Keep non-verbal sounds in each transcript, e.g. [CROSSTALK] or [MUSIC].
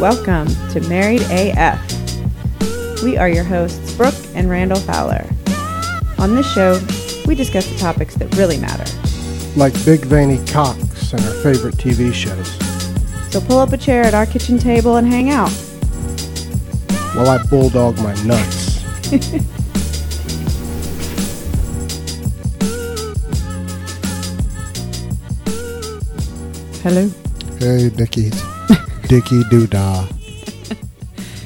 Welcome to Married AF. We are your hosts, Brooke and Randall Fowler. On this show, we discuss the topics that really matter. like big veiny cocks and our favorite TV shows. So pull up a chair at our kitchen table and hang out. While I bulldog my nuts. [LAUGHS] Hello. Hey, Dickies. Dicky Doodah.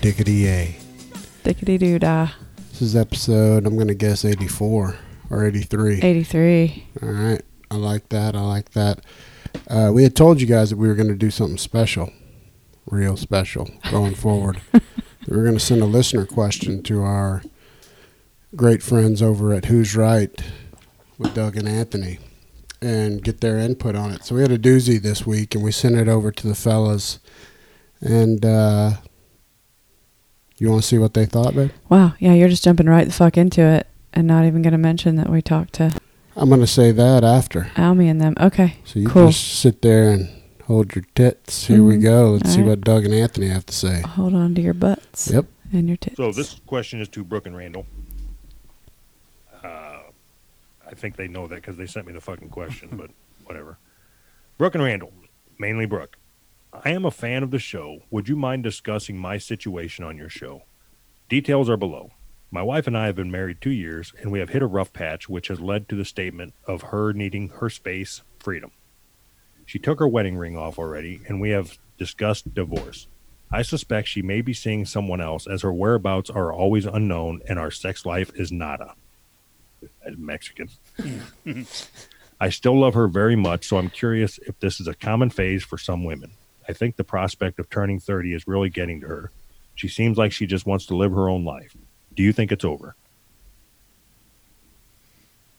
Dickety A. Dickety doo dah. This is episode, I'm going to guess 84 or 83. 83. All right. I like that. I like that. Uh, we had told you guys that we were going to do something special, real special, going forward. [LAUGHS] we were going to send a listener question to our great friends over at Who's Right with Doug and Anthony and get their input on it. So we had a doozy this week and we sent it over to the fellas. And uh, you want to see what they thought, babe? Wow. Yeah, you're just jumping right the fuck into it and not even going to mention that we talked to I'm going to say that after. Almy and them. Okay. So you Cool. just sit there and hold your tits. Here we Mhm. go. Let's All see right. what Doug and Anthony have to say. Hold on to your butts Yep. and your tits. So this question is to Brooke and Randall. Uh, I think they know that because they sent me the fucking question, but whatever. Brooke and Randall, mainly Brooke. I am a fan of the show. Would you mind discussing my situation on your show? Details are below. My wife and I have been married two years, and we have hit a rough patch, which has led to the statement of her needing her space, freedom. She took her wedding ring off already, and we have discussed divorce. I suspect she may be seeing someone else as her whereabouts are always unknown and our sex life is nada. As Mexican. [LAUGHS] I still love her very much, so I'm curious if this is a common phase for some women. I think the prospect of turning 30 is really getting to her. She seems like she just wants to live her own life. Do you think it's over?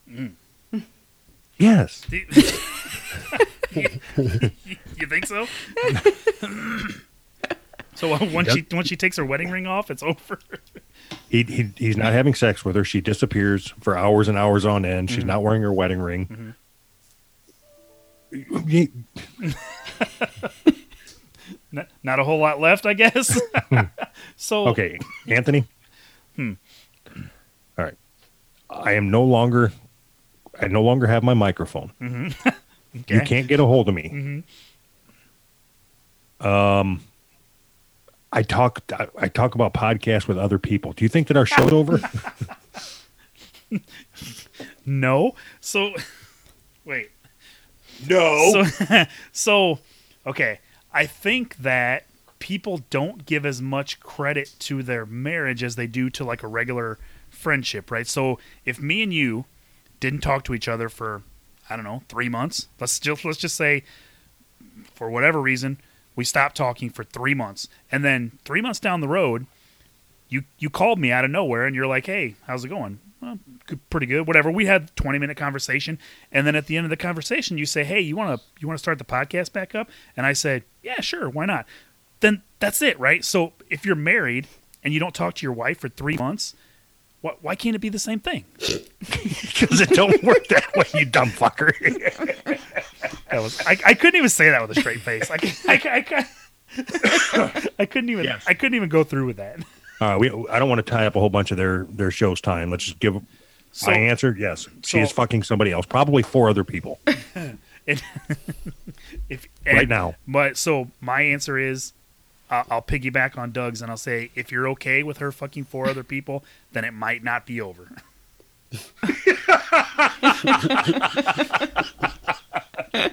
Mm. Yes. You, [LAUGHS] you think so? [LAUGHS] so uh, once she once she takes her wedding ring off, it's over. He, he he's not having sex with her. She disappears for hours and hours on end. She's mm-hmm. not wearing her wedding ring. Mm-hmm. Ye- [LAUGHS] not, not a whole lot left, I guess. [LAUGHS] so Okay, Anthony. Hmm. All right. I am no longer. I no longer have my microphone. [LAUGHS] You okay. can't get a hold of me. Um, I talk. I, I talk about podcasts with other people. Do you think that our show's [LAUGHS] over? No. So wait. no. So so okay. I think that people don't give as much credit to their marriage as they do to like a regular friendship, right? So if me and you didn't talk to each other for I don't know, 3 months, let's just let's just say for whatever reason, we stopped talking for 3 months. And then 3 months down the road, you you called me out of nowhere and you're like, "Hey, how's it going?" Well, pretty good. Whatever. We had 20 minute conversation, and then at the end of the conversation, you say, "Hey, you want to you want to start the podcast back up?" And I said, "Yeah, sure. Why not?" Then that's it, right? So if you're married and you don't talk to your wife for three months, why, why can't it be the same thing? [LAUGHS] Because it don't work that way, you dumb fucker. [LAUGHS] That was I, I couldn't even say that with a straight face. I, I, I, I, I couldn't even Yes. I couldn't even go through with that. Uh, we. I don't want to tie up a whole bunch of their their show's time. Let's just give. So- my answer: Yes, she is fucking somebody else, probably four other people [LAUGHS] It, if right now. But so my answer is, uh, I'll piggyback on Doug's and I'll say, if you're okay with her fucking four other people, then it might not be over. [LAUGHS] [LAUGHS]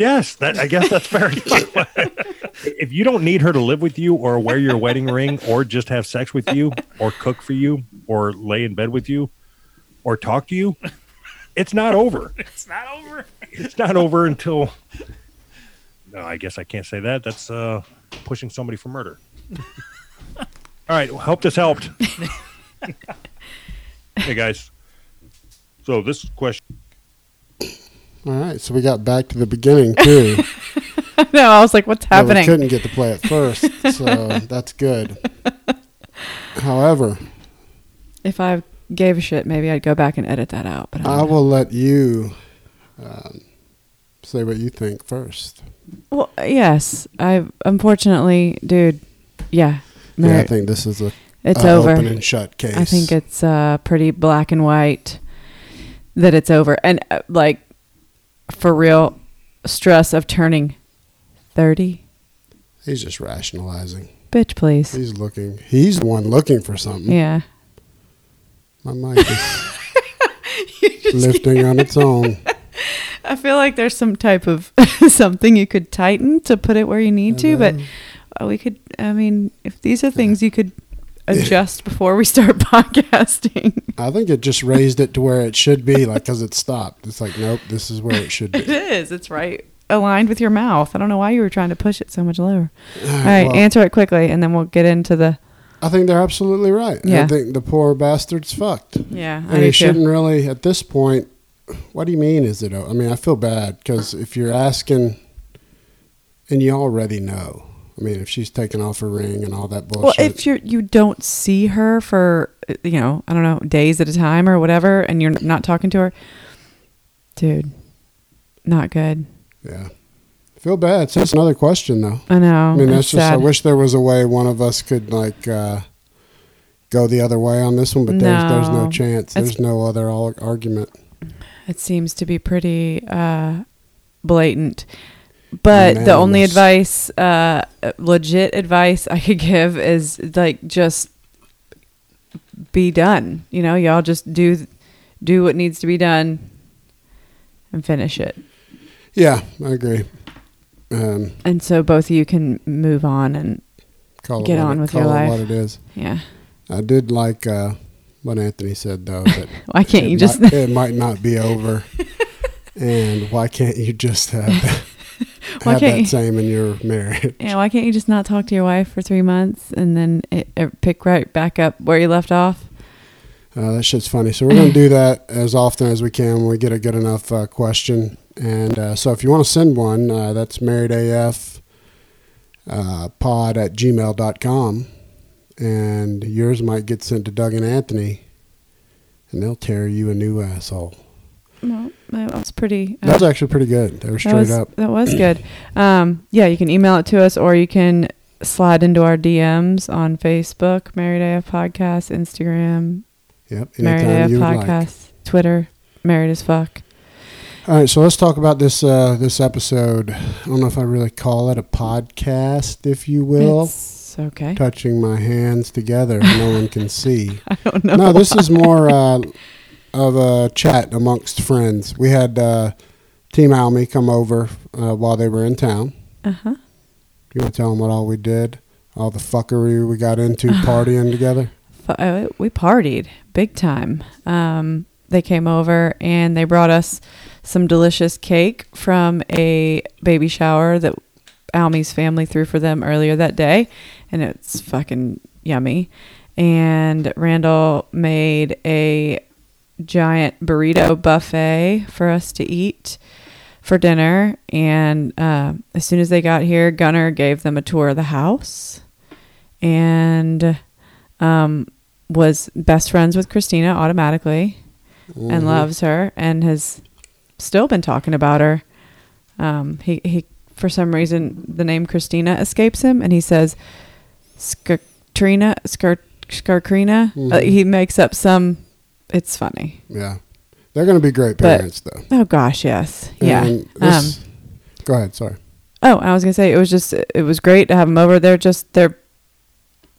Yes, that I guess that's fair. [LAUGHS] if you don't need her to live with you, or wear your wedding ring, or just have sex with you, or cook for you, or lay in bed with you, or talk to you, it's not over. it's not over. It's not over until. No, I guess I can't say that. That's uh, pushing somebody for murder. All right, well, hope this helped. [LAUGHS] hey guys, so this question. All right, so we got back to the beginning too. [LAUGHS] no, I was like, what's But we couldn't get to play it first, so [LAUGHS] that's good. However, If I gave a shit, maybe I'd go back and edit that out. But I I will let you um, say what you think first. Well, yes. I unfortunately, dude. Yeah. Yeah, I think this is a it's a over. open and shut case. I think it's uh, pretty black and white that it's over. And uh, like for real, stress of turning thirty. he's just rationalizing. Bitch, please. He's looking. He's the one looking for something. Yeah. My mic is [LAUGHS] lifting on its own. [LAUGHS] I feel like there's some type of [LAUGHS] something you could tighten to put it where you need to, but uh, we could. I mean, if these are things you could [LAUGHS] adjust before we start [LAUGHS] podcasting, I think it just raised it to where it should be, like because it stopped. It's like, nope, this is where it should be. [LAUGHS] It is. It's right aligned with your mouth. I don't know why you were trying to push it so much lower. [SIGHS] All All right, well, answer it quickly, and then we'll get into the. I think they're absolutely right. Yeah. I think the poor bastard's fucked. Yeah, I And he shouldn't too. really, at this point, what do you mean is it? I mean, I feel bad because if you're asking, and you already know, I mean, if she's taking off her ring and all that bullshit. Well, if you you don't see her for you know I don't know days at a time or whatever, and you're not talking to her, dude, not good. yeah. Feel bad. So that's another question, though. I know. I mean, that's just, I wish there was a way one of us could, like, uh, go the other way on this one, but there's, there's no No. chance. It's- There's no other argument. It seems to be pretty uh, blatant. But the only advice, uh, legit advice I could give is like just be done. You know, y'all just do do what needs to be done and finish it. Yeah, I agree. Um, And so both of you can move on and Get on it- with your life. what it is. yeah. I did like uh, what Anthony said though. That [LAUGHS] Why can't you just it might not be over, [LAUGHS] and why can't you just have, [LAUGHS] Why have can't that same in your marriage? Yeah, why can't you just not talk to your wife for three months and then it, it pick right back up where you left off? Uh, that shit's funny. So we're gonna do that as often as we can when we get a good enough uh, question. And uh, so if you want to send one, uh, that's marriedaf uh, pod at gmail.com. and yours might get sent to Doug and Anthony, and they'll tear you a new asshole. Well, that was pretty. uh, That was actually pretty good. They were that straight was, up. That was good. Um, yeah, you can email it to us or you can slide into our DMs on Facebook, Married AF Podcast, Instagram, Yep. Married AF you like. Podcast, Twitter, Married as Fuck. All right, so let's talk about this uh, this episode. I don't know if I really call it a podcast, if you will. It's okay. Touching my hands together, no one can [LAUGHS] see. I don't know. No, this is more uh, of a chat amongst friends. We had uh, Team Almy come over uh, while they were in town. Uh huh. You want to tell them what all we did? All the fuckery we got into [LAUGHS] partying together? uh, we partied big time. Um, they came over and they brought us some delicious cake from a baby shower that Almy's family threw for them earlier that day, and it's fucking yummy. And Randall made a giant burrito buffet for us to eat for dinner. And uh, as soon as they got here, Gunnar gave them a tour of the house and um, was best friends with Christina automatically and Mhm. loves her and has still been talking about her. Um, he, he, for some reason, the name Christina escapes him and he says Skartrina, Skar, Skarkrina. Uh, Mhm. he makes up some, it's funny. Yeah. They're going to be great But- parents, though. Oh gosh, yes. Yeah. And Um, go ahead. Sorry. Oh, I was gonna say it was just it was great to have them over. They're just they're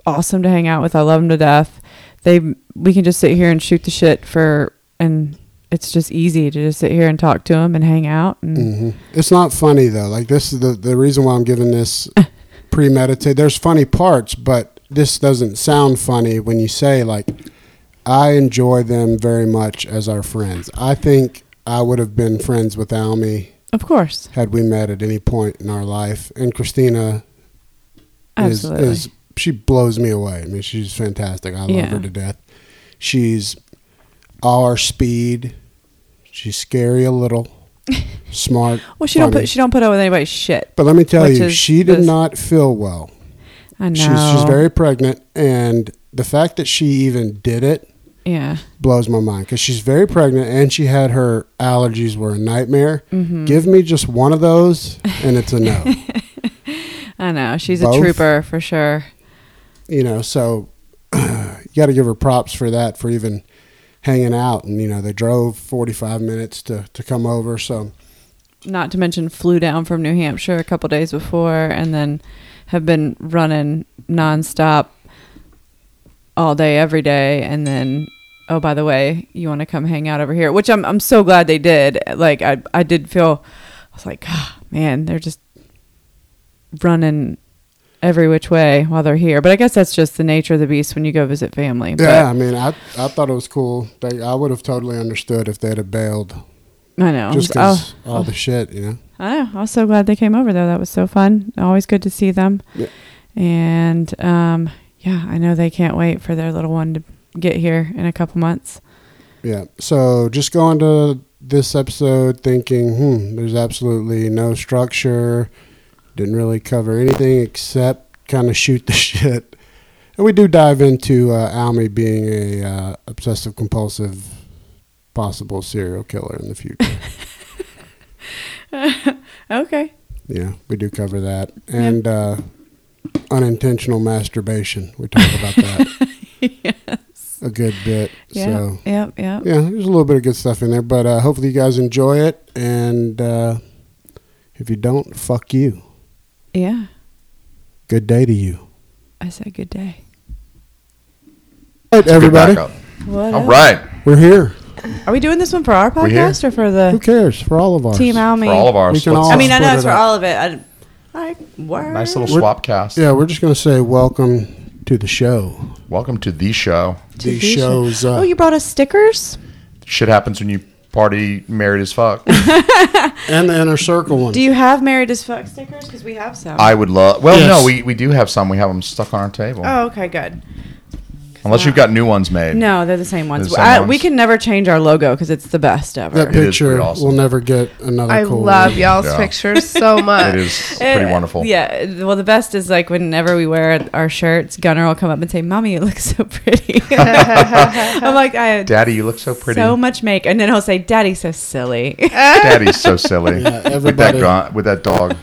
awesome to hang out with. I love them to death. They we can just sit here and shoot the shit for and it's just easy to just sit here and talk to them and hang out and hmm It's not funny though. Like this is the the reason why I'm giving this [LAUGHS] premeditated. There's funny parts, but this doesn't sound funny when you say like, I enjoy them very much as our friends. I think I would have been friends with Almy of course, had we met at any point in our life. And Christina is absolutely. is she blows me away. I mean, she's fantastic. I love Yeah. her to death. She's our speed. She's scary a little, [LAUGHS] smart. well, she don't put she don't put up with anybody's shit. But let me tell you, she did this- not feel well. I know. She's she's very pregnant, and the fact that she even did it Yeah. blows my mind because she's very pregnant and she had her allergies were a nightmare. Mm-hmm. Give me just one of those and it's a no. [LAUGHS] I know. She's Both? a trooper for sure. you know, so [CLEARS THROAT] you got to give her props for that for even hanging out. And you know, they drove 45 minutes to to come over. So Not to mention flew down from New Hampshire a couple days before and then have been running nonstop all day every day and then oh by the way, you want to come hang out over here, which I'm I'm so glad they did. Like I I did feel I was like, ah, man, they're just running every which way while they're here. But I guess that's just the nature of the beast when you go visit family. yeah, I mean, I I thought it was cool. They, I would have totally understood if they'd have bailed I know. just Oh, because all the shit, you know. I know. I was so glad they came over though. That was so fun. Always good to see them. Yeah. And um, yeah, I know they can't wait for their little one to get here in a couple months. Yeah. So just going to this episode thinking, hmm, there's absolutely no structure. Didn't really cover anything except kind of shoot the [LAUGHS] shit. And we do dive into uh, Almy being a uh, obsessive compulsive possible serial killer in the future. [LAUGHS] Okay. yeah, we do cover that. And uh, unintentional masturbation. We talk about that [LAUGHS] yes. a good bit. Yeah. So Yep. Yep. yeah, there's a little bit of good stuff in there, but uh, hopefully you guys enjoy it. And uh, if you don't, fuck you. Yeah. Good day to you. I said good day. All right, everybody, backup. What All up? right. we're here. Are we doing this one for our podcast or for the Who cares? For all of us. Team Almy? For all of ours. We can let's- all- I mean, I know split it's for up. all of it. I, all right. Word. nice little We're- swap cast. Yeah, we're just going to say welcome to the show. Welcome to the show. To These the show. shows. Uh, Oh, you brought us stickers? Shit happens when you party married as fuck. [LAUGHS] and the inner circle one. Do you have married as fuck stickers? Because we have some. I would love. Well, Yes. no, we, we do have some. We have them stuck on our table. oh, okay, good. Unless you've got new ones made. No, they're the same ones. the same I, ones? we can never change our logo because it's the best ever. that picture pretty awesome. will never get another I cool love one. y'all's Yeah. pictures so [LAUGHS] much. It is pretty Uh, wonderful. Yeah. Well, the best is like whenever we wear our shirts, Gunnar will come up and say, "Mommy, you look [LAUGHS] so pretty." [LAUGHS] I'm like, I had Daddy, you look so pretty. so much make, and then he'll say, "Daddy, so silly." Daddy's so silly. Yeah, with that everybody. gu- with that dog.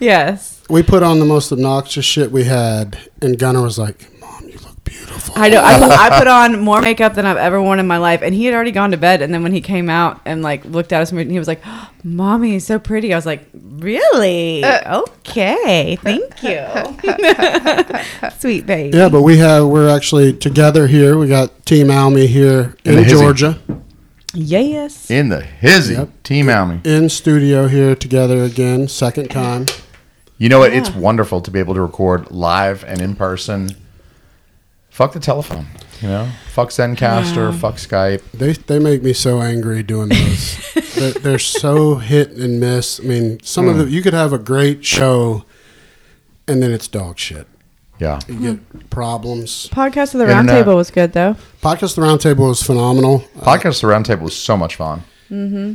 yes. We put on the most obnoxious shit we had, and Gunnar was like, Mom, you look beautiful. I know. I, I put [LAUGHS] on more makeup than I've ever worn in my life, and he had already gone to bed. And then when he came out and like looked at us, and he was like, [GASPS] "Mommy, so pretty." I was like, "Really? Uh. okay, thank you, [LAUGHS] sweet baby." Yeah, but we have we're actually together here. We got Team Almy here In in. Georgia, Yes. In the hizzy. Yep. Team Almy. in studio here together again, second time. You know what? It's wonderful to be able to record live and in person. Fuck the telephone. You know? Fuck Zencastr. Yeah. Fuck Skype. They they make me so angry doing those. [LAUGHS] they're, they're so hit and miss. I mean, some of the you could have a great show, and then it's dog shit. Yeah. You get problems. Podcast of the Roundtable was good though. Podcast of the Roundtable was phenomenal. Podcast of the Roundtable was so much fun. Mm-hmm.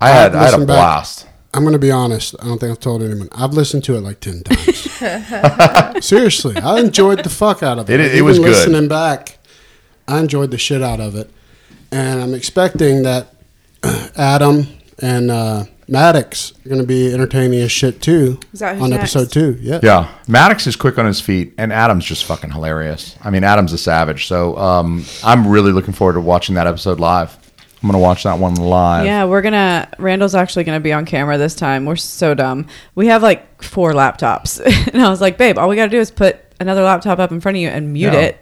I I've had I had a listened back- blast. I'm going to be honest. I don't think I've told anyone. I've listened to it like ten times. [LAUGHS] Seriously, I enjoyed the fuck out of it. It- it Even was good. Listening back, I enjoyed the shit out of it, and I'm expecting that [CLEARS THROAT] Adam and uh, Maddox are going to be entertaining as shit too Is that who's on next? episode two. Yeah. Yeah, Maddox is quick on his feet, and Adam's just fucking hilarious. I mean, Adam's a savage. So um, I'm really looking forward to watching that episode live. I'm gonna watch that one live. Yeah, we're gonna. Randall's actually gonna be on camera this time. We're so dumb. We have like four laptops, [LAUGHS] and I was like, "Babe, all we gotta do is put another laptop up in front of you and mute Yeah. it,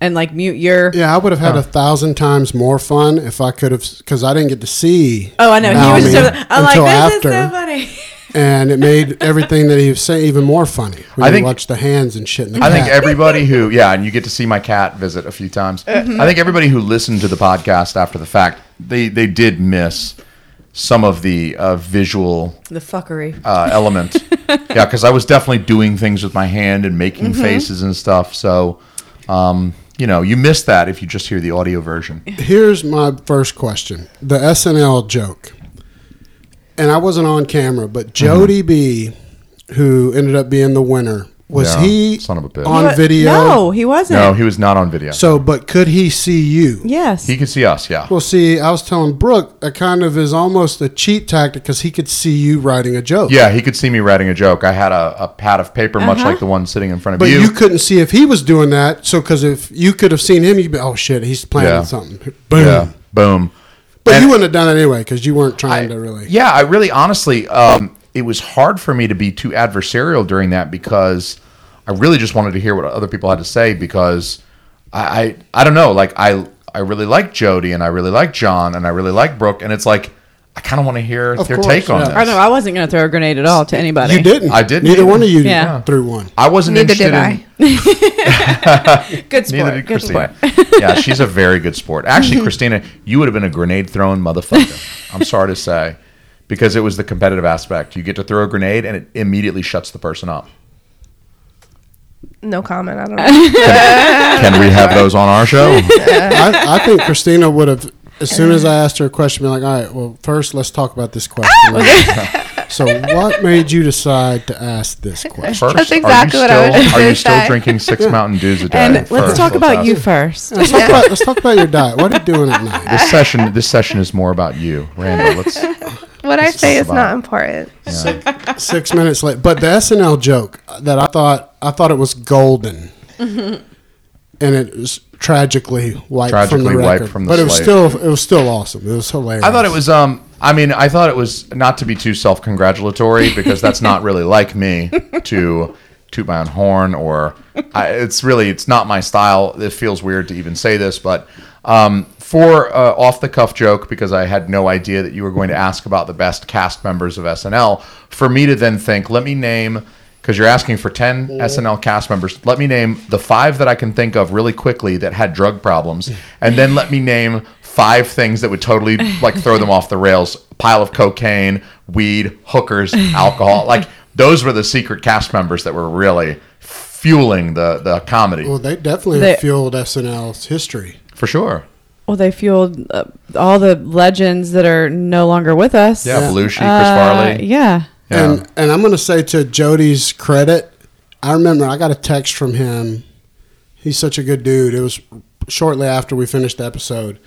and like mute your." Yeah, I would have had Huh. a thousand times more fun if I could have, because I didn't get to see. Oh, I know. He was just. Almy over I'm like, until "This after. is so funny." [LAUGHS] and it made everything that he was saying even more funny. When I think- watch the hands and shit. In the I think everybody who, yeah, and you get to see my cat visit a few times. I think everybody who listened to the podcast after the fact, they they did miss some of the uh, visual the fuckery. uh, element. [LAUGHS] yeah, because I was definitely doing things with my hand and making faces and stuff. So, um, you know, you miss that if you just hear the audio version. Here's my first question: the SNL joke, and I wasn't on camera, but Jody B, who ended up being the winner Was Yeah, he son of a bitch. on What- video? No, he wasn't. No, he was not on video. So, but could he see you? yes. he could see us. Yeah. Well, see, I was telling Brooke, that kind of is almost a cheat tactic because he could see you writing a joke. Yeah, he could see me writing a joke. I had a, a pad of paper, much Uh-huh. like the one sitting in front of you. But you. you. couldn't see if he was doing that. So, because if you could have seen him, you'd be, oh shit, he's planning Yeah. something. Boom. yeah. Boom. But And- you wouldn't have done it anyway because you weren't trying I- to really. Yeah, I really honestly, um, it was hard for me to be too adversarial during that because I really just wanted to hear what other people had to say because I, I, I don't know, like I, I really like Jody and I really like John and I really like Brooke and it's like I kind of want to hear Of their course, take on yeah. this. I know I wasn't going to throw a grenade at all to anybody. You didn't. I didn't Neither either. one of you Yeah. threw one. I wasn't Neither interested did in. I. [LAUGHS] [LAUGHS] Good sport. Neither did Good Christina. sport. yeah, she's a very good sport. Actually, [LAUGHS] Christina, you would have been a grenade throwing motherfucker. I'm sorry to say, because it was the competitive aspect. You get to throw a grenade, and it immediately shuts the person up. No comment. I don't know. Can we have those on our show? I, I think Christina would have, as soon as I asked her a question, be like, all right, well, first let's talk about this question. [LAUGHS] so, what made you decide to ask this question? First, That's are you exactly what I was still- Are you still drinking six Mountain Dews a day? And let's talk about you first. Let's talk, about, let's talk about your diet. What are you doing at night? This session, this session is more about you, Randall. Let's. [LAUGHS] What I Let's say is about not important. Yeah. Six minutes late. But the SNL joke that I thought I thought it was golden, Mm-hmm. [LAUGHS] and it was tragically wiped Tragically from the wiped record. from the but it was still it was still awesome. It was hilarious. I thought it was. Um, I mean, I thought it was not to be too self-congratulatory [LAUGHS] because that's not really like me to toot my own horn or I, it's really it's not my style. It feels weird to even say this, but um, for uh, off the cuff joke because I had no idea that you were going to ask about the best cast members of SNL. For me to then think, let me name. Because you're asking for 10 SNL cast members. Let me name the five that I can think of really quickly that had drug problems. And then let me name five things that would totally like throw them off the rails pile of cocaine weed hookers alcohol like those were the secret cast members that were really fueling the the comedy well, they definitely They- fueled SNL's history. for sure Well, they fueled uh, all the legends that are no longer with us. yeah, Yeah. belushi chris Uh, farley Yeah. Yeah. And and I'm going to say to Jody's credit, I remember I got a text from him. He's such a good dude. It was shortly after we finished the episode.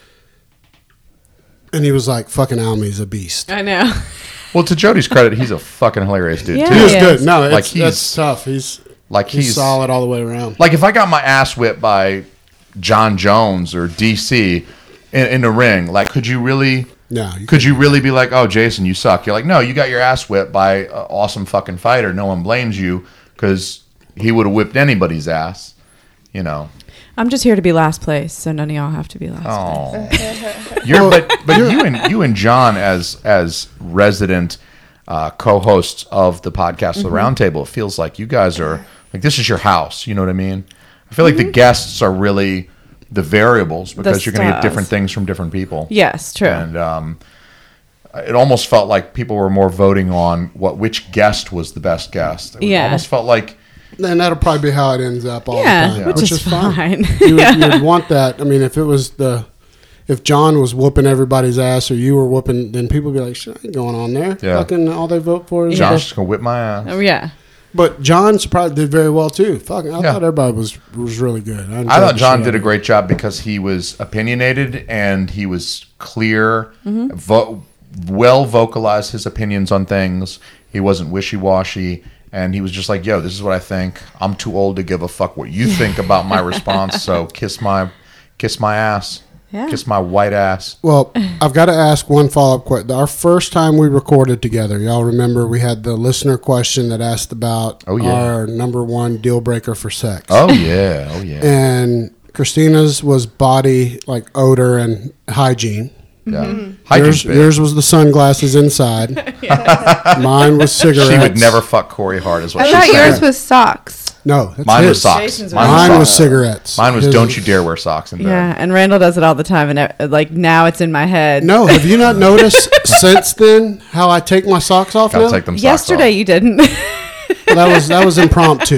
And he was like, fucking Almy's a beast. I know. [LAUGHS] well to jody's credit he's a fucking hilarious dude Yeah. too He was good. No, it's, Like, he's- that's tough. He's like he's, he's, solid all the way around. like if i got my ass whipped by jon jones or dc in, in the ring like could you really No, you could you really be like, "Oh, Jason, you suck"? You're like, "No, you got your ass whipped by an awesome fucking fighter. No one blames you because he would have whipped anybody's ass." You know. I'm just here to be last place, so none of y'all have to be last Oh, [LAUGHS] you're but but you and you and John as as resident uh, co-hosts of the podcast, the Roundtable, it feels like you guys are like this is your house. You know what I mean? I feel like the guests are really the variables because you're going to get different things from different people. Yes, true. and um, it almost felt like people were more voting on what which guest was the best guest. It Yeah. almost felt like And that'll probably be how it ends up all yeah, the time, which, is, fine. you, would, [LAUGHS] you would want that. I mean, if it was the, if John was whooping everybody's ass or you were whooping, then people would be like, shit, ain't going on there. Yeah. Fucking all they vote for is. John's just gonna whip my ass. oh, yeah. But John surprised did very well too. Fucking, I Yeah. thought everybody was was really good. enjoyed I thought John did a great job because he was opinionated and he was clear, mm-hmm. vo- well vocalized his opinions on things. He wasn't wishy washy, and he was just like, "Yo, this is what I think. I'm too old to give a fuck what you think about my [LAUGHS] response. So kiss my, kiss my ass, Yeah. kiss my white ass." Well, I've got to ask one follow up question. Our first time we recorded together, y'all remember we had the listener question that asked about Oh, yeah. our number one deal breaker for sex. Oh yeah, oh yeah, And Christina's was body, like odor and hygiene. yeah. Mm-hmm. Yours, yours was the sunglasses inside. [LAUGHS] Mine was cigarettes. She would never fuck Corey Hart, is what I she thought said. yours was socks. No, that's Mine his. was socks. Jason's Mine, was Mine was, was cigarettes. Mine was His don't you dare wear socks in bed. Yeah, and Randall does it all the time, and like now it's in my head. No, have you not [LAUGHS] noticed since then how I take my socks off Gotta now? take them socks yesterday off. you didn't. that was that was [LAUGHS] impromptu.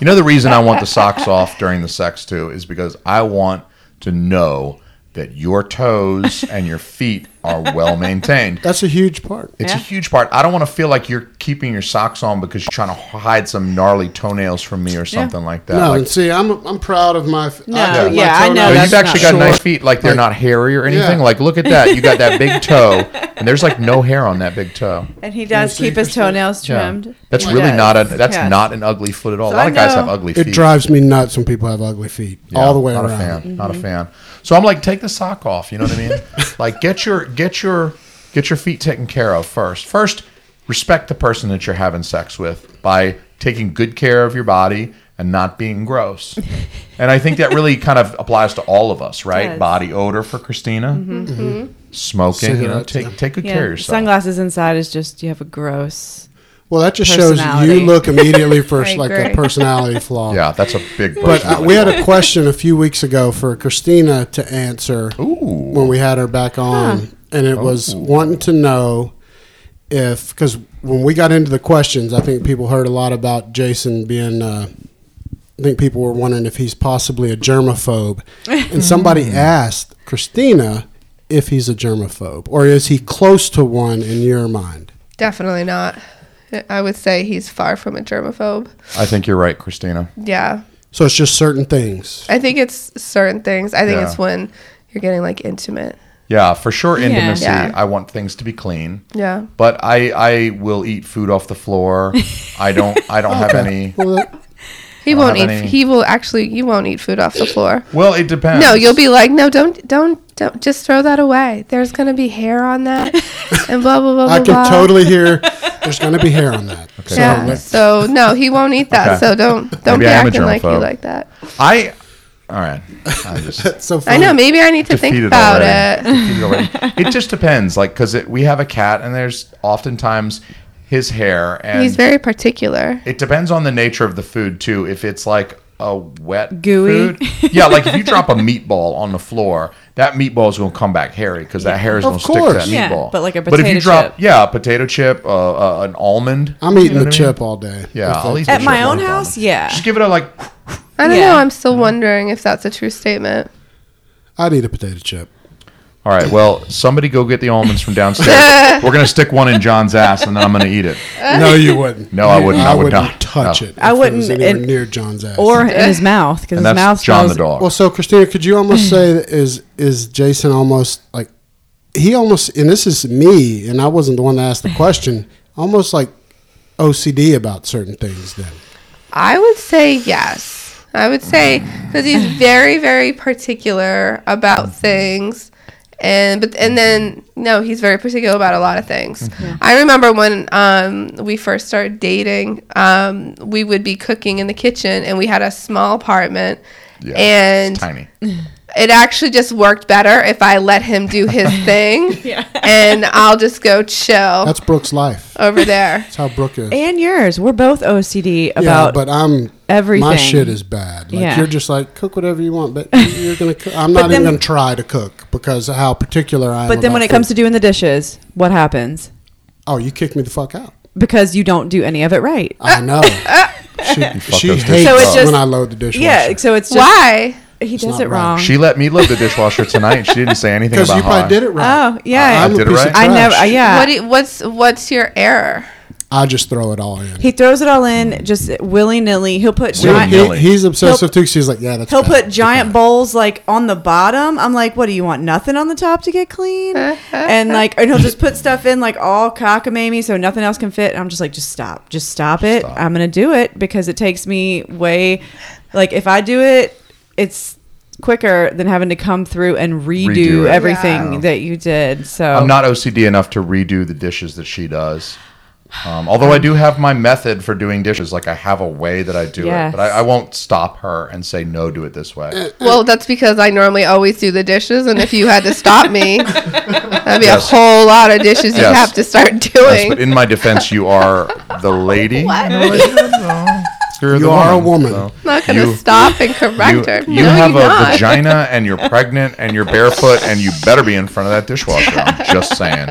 You know the reason I want the socks off during the sex too is because I want to know that your toes [LAUGHS] and your feet are well maintained. That's a huge part. It's Yeah. a huge part. I don't want to feel like you're keeping your socks on because you're trying to hide some gnarly toenails from me or something like that. No, Like, and see, I'm I'm proud of my. No, got my yeah, I know toenails you've actually got short. nice feet. Like they're Like- not hairy or anything. Yeah. Like look at that. You got that big [LAUGHS] toe, and there's like no hair on that big toe. And he does keep his toenails Yeah. trimmed. That's He really does. not a. That's Yes. not an ugly foot at all. So a lot I of guys have ugly feet. It drives me nuts when people have ugly feet, Yeah, all the way not around. a fan. Not a mm-hmm. fan. So I'm like, take the sock off. You know what I mean? [LAUGHS] like, get your get your get your feet taken care of first. First, respect the person that you're having sex with by taking good care of your body and not being gross. [LAUGHS] and I think that really kind of applies to all of us, right? Does. Body odor for Christina, mm-hmm. Mm-hmm. smoking. You know, take take good Yeah, care of yourself. sunglasses inside is just you have a gross. Well, that just shows you look immediately [LAUGHS] for I like a personality [LAUGHS] flaw. Yeah, that's a big. But uh, we had a question a few weeks ago for Christina to answer Ooh. when we had her back on, and it was Oh. wanting to know if because when we got into the questions, I think people heard a lot about Jason being. Uh, I think people were wondering if he's possibly a germaphobe, [LAUGHS] and somebody asked Christina if he's a germaphobe or is he close to one in your mind? Definitely not. I would say he's far from a germaphobe. I think you're right, Christina. Yeah. So it's just certain things. I think it's certain things. I think Yeah. it's when you're getting like intimate. Yeah, for sure. Intimacy. Yeah. I want things to be clean. Yeah. But I I will eat food off the floor. [LAUGHS] I don't I don't have any. Well, that- He I don't won't eat. any- He will actually. You won't eat food off the floor. Well, it depends. No, you'll be like, no, don't, don't, don't. Just throw that away. There's gonna be hair on that, [LAUGHS] and blah blah blah blah. I can blah. totally hear. [LAUGHS] There's going to be hair on that. So Yeah. let- So no, he won't eat that. Okay. So don't don't Maybe be I am a acting like you like that. I. All right. I [LAUGHS] just. That's so I know. Maybe I need to think defeated about already. it. It just depends, like, because we have a cat, and there's oftentimes his hair, and He's very particular. it depends on the nature of the food too. If it's like a wet Gooey. food, [LAUGHS] yeah, like if you drop a meatball on the floor, that meatball is going to come back hairy because that hair is going to stick to course. that Yeah, meatball. but like a potato But if you potato drop, chip. yeah, a potato chip, uh, uh, an almond. I'm eating you know the what I mean? chip all day. Yeah, I'll it- eat the At my chip, own house, problem. yeah. Just give it a like. [LAUGHS] I don't Yeah. know. I'm still wondering if that's a true statement. I'd eat a potato chip. All right, well, somebody go get the almonds from downstairs. [LAUGHS] We're gonna stick one in John's ass, and then I'm gonna eat it. No, you wouldn't. No, I wouldn't. I would wouldn't not. touch No. it. I if it wouldn't, was anywhere and- near John's ass. Or in his mouth because And his that's mouth John smells. the dog. well, so Christina, could you almost say that is is Jason almost like he almost and this is me and I wasn't the one that asked the question. Almost like OCD about certain things. Then I would say yes. I would say because he's very, very particular about things, and but and then no, he's very particular about a lot of things. I remember when um, we first started dating, um, we would be cooking in the kitchen, and we had a small apartment, Yeah, and it's tiny. [LAUGHS] it actually just worked better if I let him do his [LAUGHS] thing, yeah. and I'll just go chill that's Brooke's life. over there. That's how Brooke is. And yours. We're both OCD about. yeah, about but I'm everything. My shit is bad. Like Yeah. you're just like cook whatever you want, but [LAUGHS] you're gonna. Cook. I'm not then- even gonna try to cook because of how particular I am. But then when about it comes to doing the dishes, what happens? oh, you kick me the fuck out. Because you don't do any of it right. I know. [LAUGHS] she she hates dishes So it's just- when I load the dishwasher. Yeah, so it's just Why? he does it right. wrong. She let me load the dishwasher tonight. She didn't say anything [LAUGHS] because about you probably oh, I- did it right. Oh yeah, I'm a did it right? I trash. never. Yeah, What do you, what's what's your error? I just throw it all in. he throws it all in just willy nilly. He'll put See, giant. he- Willy-nilly. he's obsessive He'll- She's like, yeah, that's. He'll bad. put giant Okay. bowls like on the bottom. I'm like, what do you want? Nothing on the top to get clean? and like, and he'll just put stuff in like all cockamamie so nothing else can fit. And I'm just like, just stop, just stop it. Stop. I'm gonna do it because it takes me way, like if I do it, it's quicker than having to come through and redo, Redo everything Yeah. that you did. So I'm not OCD enough to redo the dishes that she does. Um, although I do have my method for doing dishes, like I have a way that I do Yes. it, but I, I won't stop her and say no, do it this way. Well, that's because I normally always do the dishes, and if you had to stop me, [LAUGHS] that'd be Yes. a whole lot of dishes you'd have to start Yes, doing. but in my defense, you are the [LAUGHS] lady. What? You're You the are a woman. so I'm not gonna you- stop and correct You, her. you no, have you're a not. vagina and you're pregnant and you're barefoot and you better be in front of that [LAUGHS] dishwasher. I'm just saying.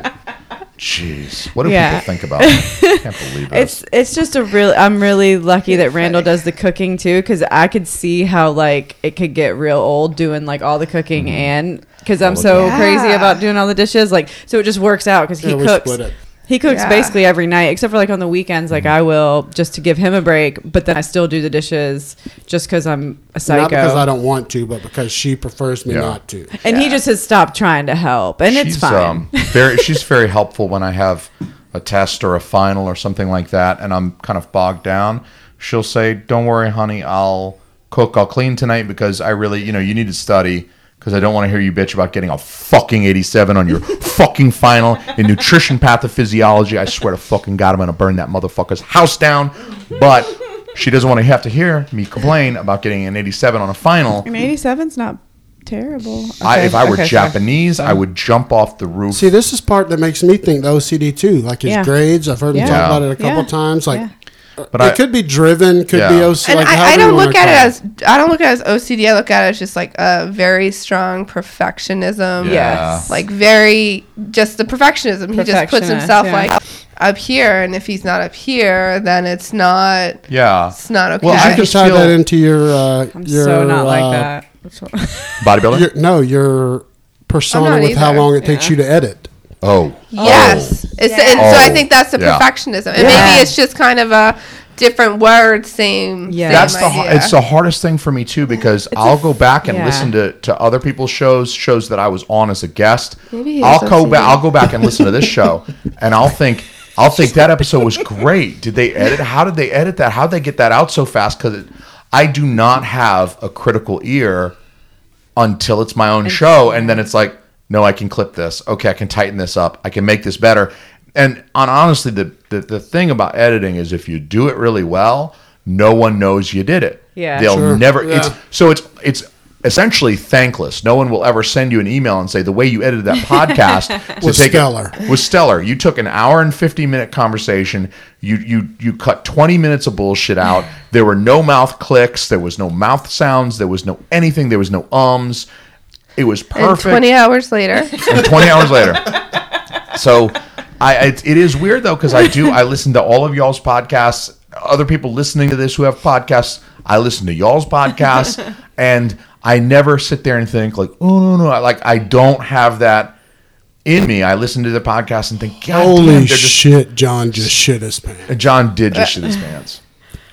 Jeez, what do Yeah. people think about [LAUGHS] me? I can't believe this. It's it's just a real. I'm really lucky that Randall does the cooking too, because I could see how like it could get real old doing like all the cooking Mm-hmm. and because I'm so yeah. crazy about doing all the dishes. Like, so it just works out because he Yeah, we cooks. Split it. He cooks Yeah. basically every night, except for like on the weekends. Like I will just to give him a break, but then I still do the dishes just because I'm a psycho. Not because I don't want to, but because she prefers me Yeah. not to. and he just has stopped trying to help, and it's fine. Um, very, she's very helpful when I have a test or a final or something like that, and I'm kind of bogged down. She'll say, "Don't worry, honey. I'll cook. I'll clean tonight because I really, you know, you need to study." Because I don't want to hear you bitch about getting a fucking 87 on your fucking final in nutrition pathophysiology. I swear to fucking God, I'm going to burn that motherfucker's house down. But she doesn't want to have to hear me complain about getting an 87 on a final. I mean, 87's not terrible. I, Okay, if I were okay, sorry. Japanese, I would jump off the roof. See, this is part that makes me think the OCD too. Like his Yeah. grades, I've heard him Yeah. talk about it a couple Yeah. times. Like, Yeah. But it I- could be driven, could be Yeah. OCD. And like I, I don't look at it call as I don't look at it as OCD. I look at it as just like a very strong perfectionism. Yeah. Yes. Like very just the perfectionism. He just puts himself yeah. like up here, and if he's not up here, then it's not. Yeah. It's not okay. Well, I I just just tie that into your. Uh, I'm your so not like uh, that. bodybuilder. Your, no, your persona not with how long it takes you to edit. Oh. Yes. Oh. It's, And so I Oh. think that's the Yeah. perfectionism. And Yeah. maybe it's just kind of a different word, same. Yeah. same That's the idea. har- it's the hardest thing for me too because I'll go back and yeah. listen to, to other people's shows, shows that I was on as a guest. Maybe he I'll go back. I'll go back and listen to this show, [LAUGHS] and I'll think I'll think that episode was great. Did they edit? How did they edit that? How did they get that out so fast? Because I do not have a critical ear until it's my own show, and then it's like, no, I can clip this. Okay, I can tighten this up. I can make this better. And on honestly, the, the the thing about editing is if you do it really well, no one knows you did it. Yeah. they'll Sure. never. Yeah. It's so it's it's essentially thankless. No one will ever send you an email and say the way you edited that podcast [LAUGHS] to Was take it- stellar. was stellar. You took an hour and fifty minute conversation. You you you cut twenty minutes of bullshit out. There were no mouth clicks. There was no mouth sounds. There was no anything. There was no ums. It was And perfect. 20 hours later. and 20 hours later. So I it, it is weird though because I do I listen to all of y'all's podcasts. Other people listening to this who have podcasts, I listen to y'all's podcasts, [LAUGHS] and I never sit there and think like, oh no no, I, like I don't have that in me. I listen to the podcast and think, God Holy damn, they're just. shit! John just shit his pants. John did just shit his pants.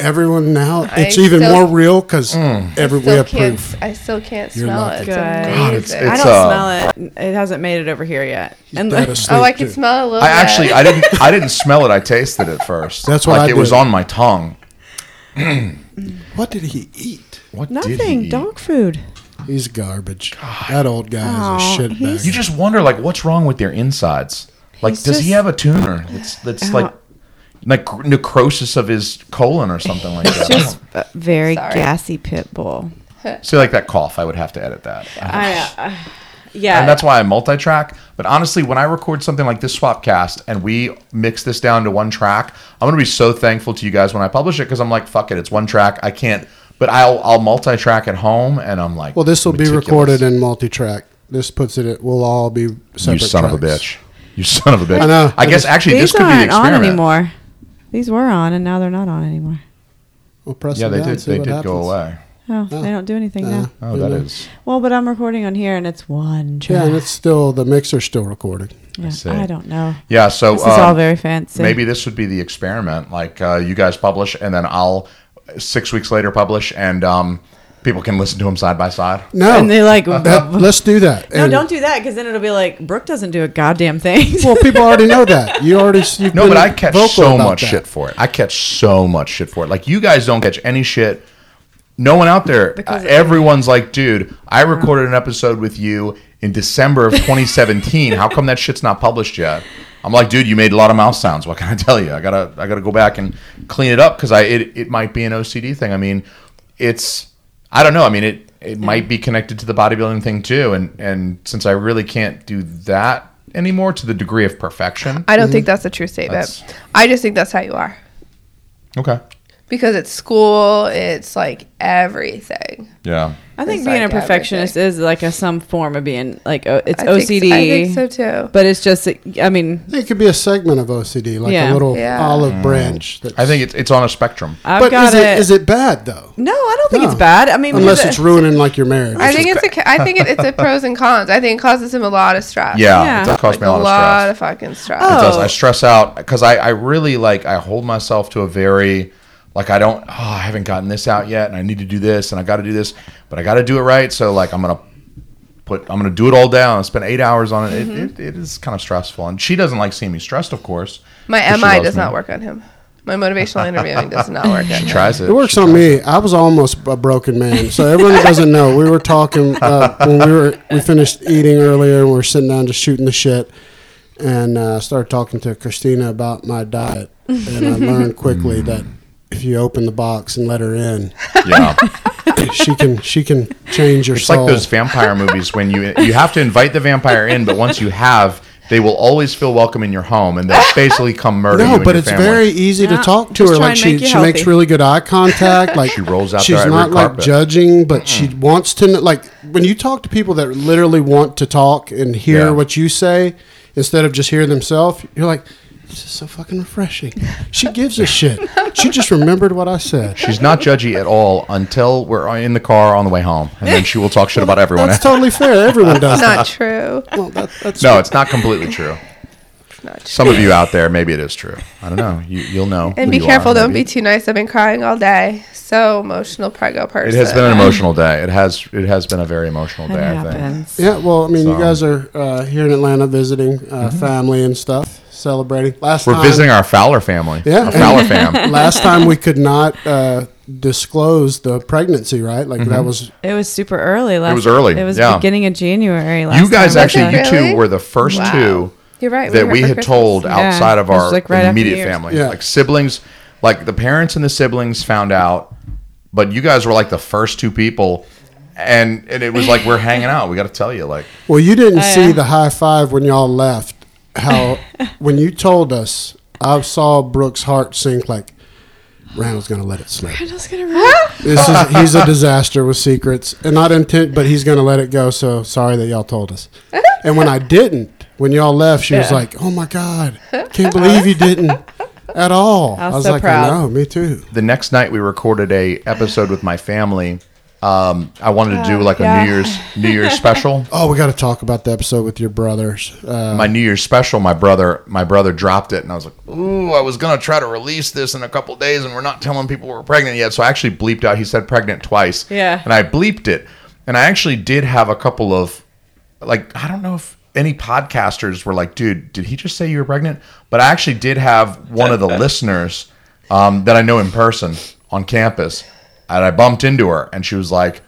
Everyone now, I it's even still- more real because Mm. every we have proof. I still can't You're smell lucky. it. It's Good. amazing. God, it's- I don't uh, smell it. It hasn't made it over here yet. And Dead the, asleep, oh, I can smell it a little I bit. actually I didn't I didn't smell it. I tasted it first. That's what like I it was on my tongue. [CLEARS THROAT] What did he eat? What did he nothing. eat? Dog food. He's garbage. That old guy Aw, is a shit bag. You just wonder, like, what's wrong with their insides? Like, He's does he have a tumor that's that's like like necrosis of his colon or something like that? [LAUGHS] Just a very Sorry. gassy pit bull. [LAUGHS] See, like that cough, I would have to edit that. I, uh, yeah. and that's why I multi-track. But honestly, when I record something like this Swapcast and we mix this down to one track, I'm gonna be so thankful to you guys when I publish it because I'm like, fuck it, it's one track. I can't. But I'll I'll multi-track at home, and I'm like, well, this will be recorded in multi-track. This puts it. At, we'll all be You separate. son of a bitch. You son of a bitch. I know. I I guess actually These this could be the aren't on experiment. anymore. These were on, and now they're not on anymore. We'll press Yeah, them they down, did. see They what did go away. Oh, they don't do anything Uh, now. Oh, who that knows? Well, but I'm recording on here, and it's one track. Yeah, and it's still the mixer's still recording. Yeah, see. I don't know. Yeah. So This is all um, very fancy. maybe this would be the experiment. Like uh, you guys publish, and then I'll six weeks later publish, and um, people can listen to them side by side. No, And they like. that, [LAUGHS] let's do that. no, And- don't do that because then it'll be like Brooke doesn't do a goddamn thing. [LAUGHS] Well, people already know that. You already. You've No, but I catch so much that. shit for it. I catch so much shit for it. Like you guys don't catch any shit. No one out there. Because- uh, everyone's like, dude, I recorded an episode with you in December of 2017. How come that shit's not published yet? I'm like, dude, you made a lot of mouth sounds. What can I tell you? I gotta, I gotta go back and clean it up because I, it, it might be an OCD thing. I mean, it's, I don't know. I mean, it, it might be connected to the bodybuilding thing too. And, and since I really can't do that anymore to the degree of perfection. I don't think mm-hmm. that's a true statement. That's- I just think that's how you are. Okay. Because it's school. It's like everything. Yeah. I think It's being like a perfectionist is like a some form of being like o it's I think so- OCD. I think so too. But it's just, I mean, It could be a segment of OCD, like Yeah. a little Yeah. olive mm. branch. That's, I think it's it's on a spectrum. I've but got is it is it bad though? No, I don't think No. it's bad. I mean, Unless it's ruining like your marriage. I think it's a. ca- think it, it's a pros and cons. I think it causes him a lot of stress. Yeah, Yeah. it does cause like me a lot, a of lot of fucking stress. Oh. It does. I oh. stress out because I, I really like I hold myself to a very like I don't oh I haven't gotten this out yet and I need to do this and I got to do this but I got to do it right so like I'm gonna put I'm gonna do it all down and spend eight hours on it. Mm-hmm. It, it, it is kind of stressful and she doesn't like seeing me stressed of course. My but MI does me. not work on him. My motivational interviewing does not work [LAUGHS] on She him. tries it. It works She on tries me. I was almost a broken man. So everyone that doesn't know, we were talking uh, when we were we finished eating earlier, and we are sitting down just shooting the shit, and uh, started talking to Christina about my diet, and I learned quickly that if you open the box and let her in, Yeah. [LAUGHS] she can she can change your It's soul. like those vampire movies when you you have to invite the vampire in, but once you have, they will always feel welcome in your home, and they'll basically come murder you. no, but your it's family. very easy to talk to just her. Like and she, make you she makes really good eye contact. [LAUGHS] Like She rolls out She's not like carpet. judging, but she wants to. Know, like when you talk to people that literally want to talk and hear Yeah. what you say instead of just hear themselves, you're like, this is so fucking refreshing. [LAUGHS] She gives a shit. She just remembered what I said. She's not judgy at all until we're in the car on the way home, and then she will talk shit about everyone. That's totally fair. Everyone does that. Not true. Well, that, that's No, it's not completely true. Not true. Some of you out there, maybe it is true. I don't know. You, you'll know. And be careful. are, don't maybe. be too nice. I've been crying all day. So emotional, prego person. It has been an [LAUGHS] emotional day. It has. It has been a very emotional it day. I think. happens. Yeah, well, I mean, you guys are uh, here in Atlanta visiting uh, family and stuff, celebrating. Last Mm-hmm. We're time, visiting our Fowler family. Yeah. Our Fowler fam. [LAUGHS] Last time we could not uh, disclose the pregnancy, right? Like that was It was super early. Last, it was early, It was yeah. beginning of January. Last You guys time. actually, you really? two were the first Wow. two You're right. that were we had Christmas. told Yeah. outside of our like right immediate family. Yeah. Like siblings, like the parents and the siblings found out, but you guys were like the first two people. And, and it was like we're hanging out. We got to tell you, like well. You didn't Oh, see the high five when y'all left. How [LAUGHS] when you told us, I saw Brooke's heart sink. Like Randall's gonna let it slip. Just gonna re- This is he's a disaster with secrets, and not intent, but he's gonna let it go. So sorry that y'all told us. [LAUGHS] And when I didn't, when y'all left, she was Yeah. like, "Oh my god, [LAUGHS] can't believe you didn't at all." I was was so like, proud. "I know, me too." the next night we recorded a episode with my family. Um, I wanted to do like a yeah. New Year's New Year's [LAUGHS] special. Oh, we got to talk about the episode with your brothers. Uh, my New Year's special, my brother, my brother dropped it, and I was like, "Ooh, I was gonna try to release this in a couple days, and we're not telling people we're pregnant yet." So I actually bleeped out. He said pregnant twice. Yeah. and I bleeped it, and I actually did have a couple of, like, I don't know if any podcasters were like, "Dude, did he just say you were pregnant?" But I actually did have one of the [LAUGHS] listeners um, that I know in person on campus, and I bumped into her, and she was like,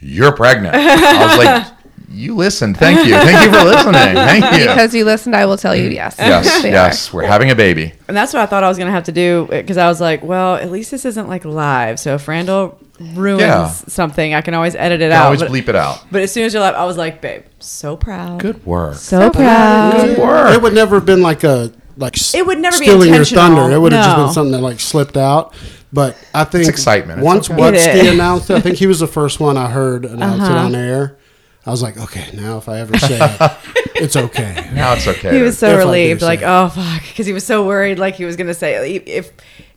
"You're pregnant." I was like. [LAUGHS] You listened. Thank you. Thank you for listening. Thank you. Because you listened, I will tell you yes. Yes, [LAUGHS] They yes, we're having a baby. and that's what I thought I was gonna have to do because I was like, well, at least this isn't like live. So if Randall ruins Yeah. something, I can always edit it You can out. always but, bleep it out. but as soon as you're live, I was like, babe, so proud. Good work. So, proud. Good work. it would never have been like a like It would never be stealing your thunder. It would have just been something that like slipped out. But I think excitement. It's Once okay. It announced it, I think he was the first one I heard [LAUGHS] announce it Uh-huh. on air. I was like, okay, now if I ever say it, [LAUGHS] it's okay. Now it's okay. He was so If relieved, like, it. oh fuck, because he was so worried, like he was gonna say if,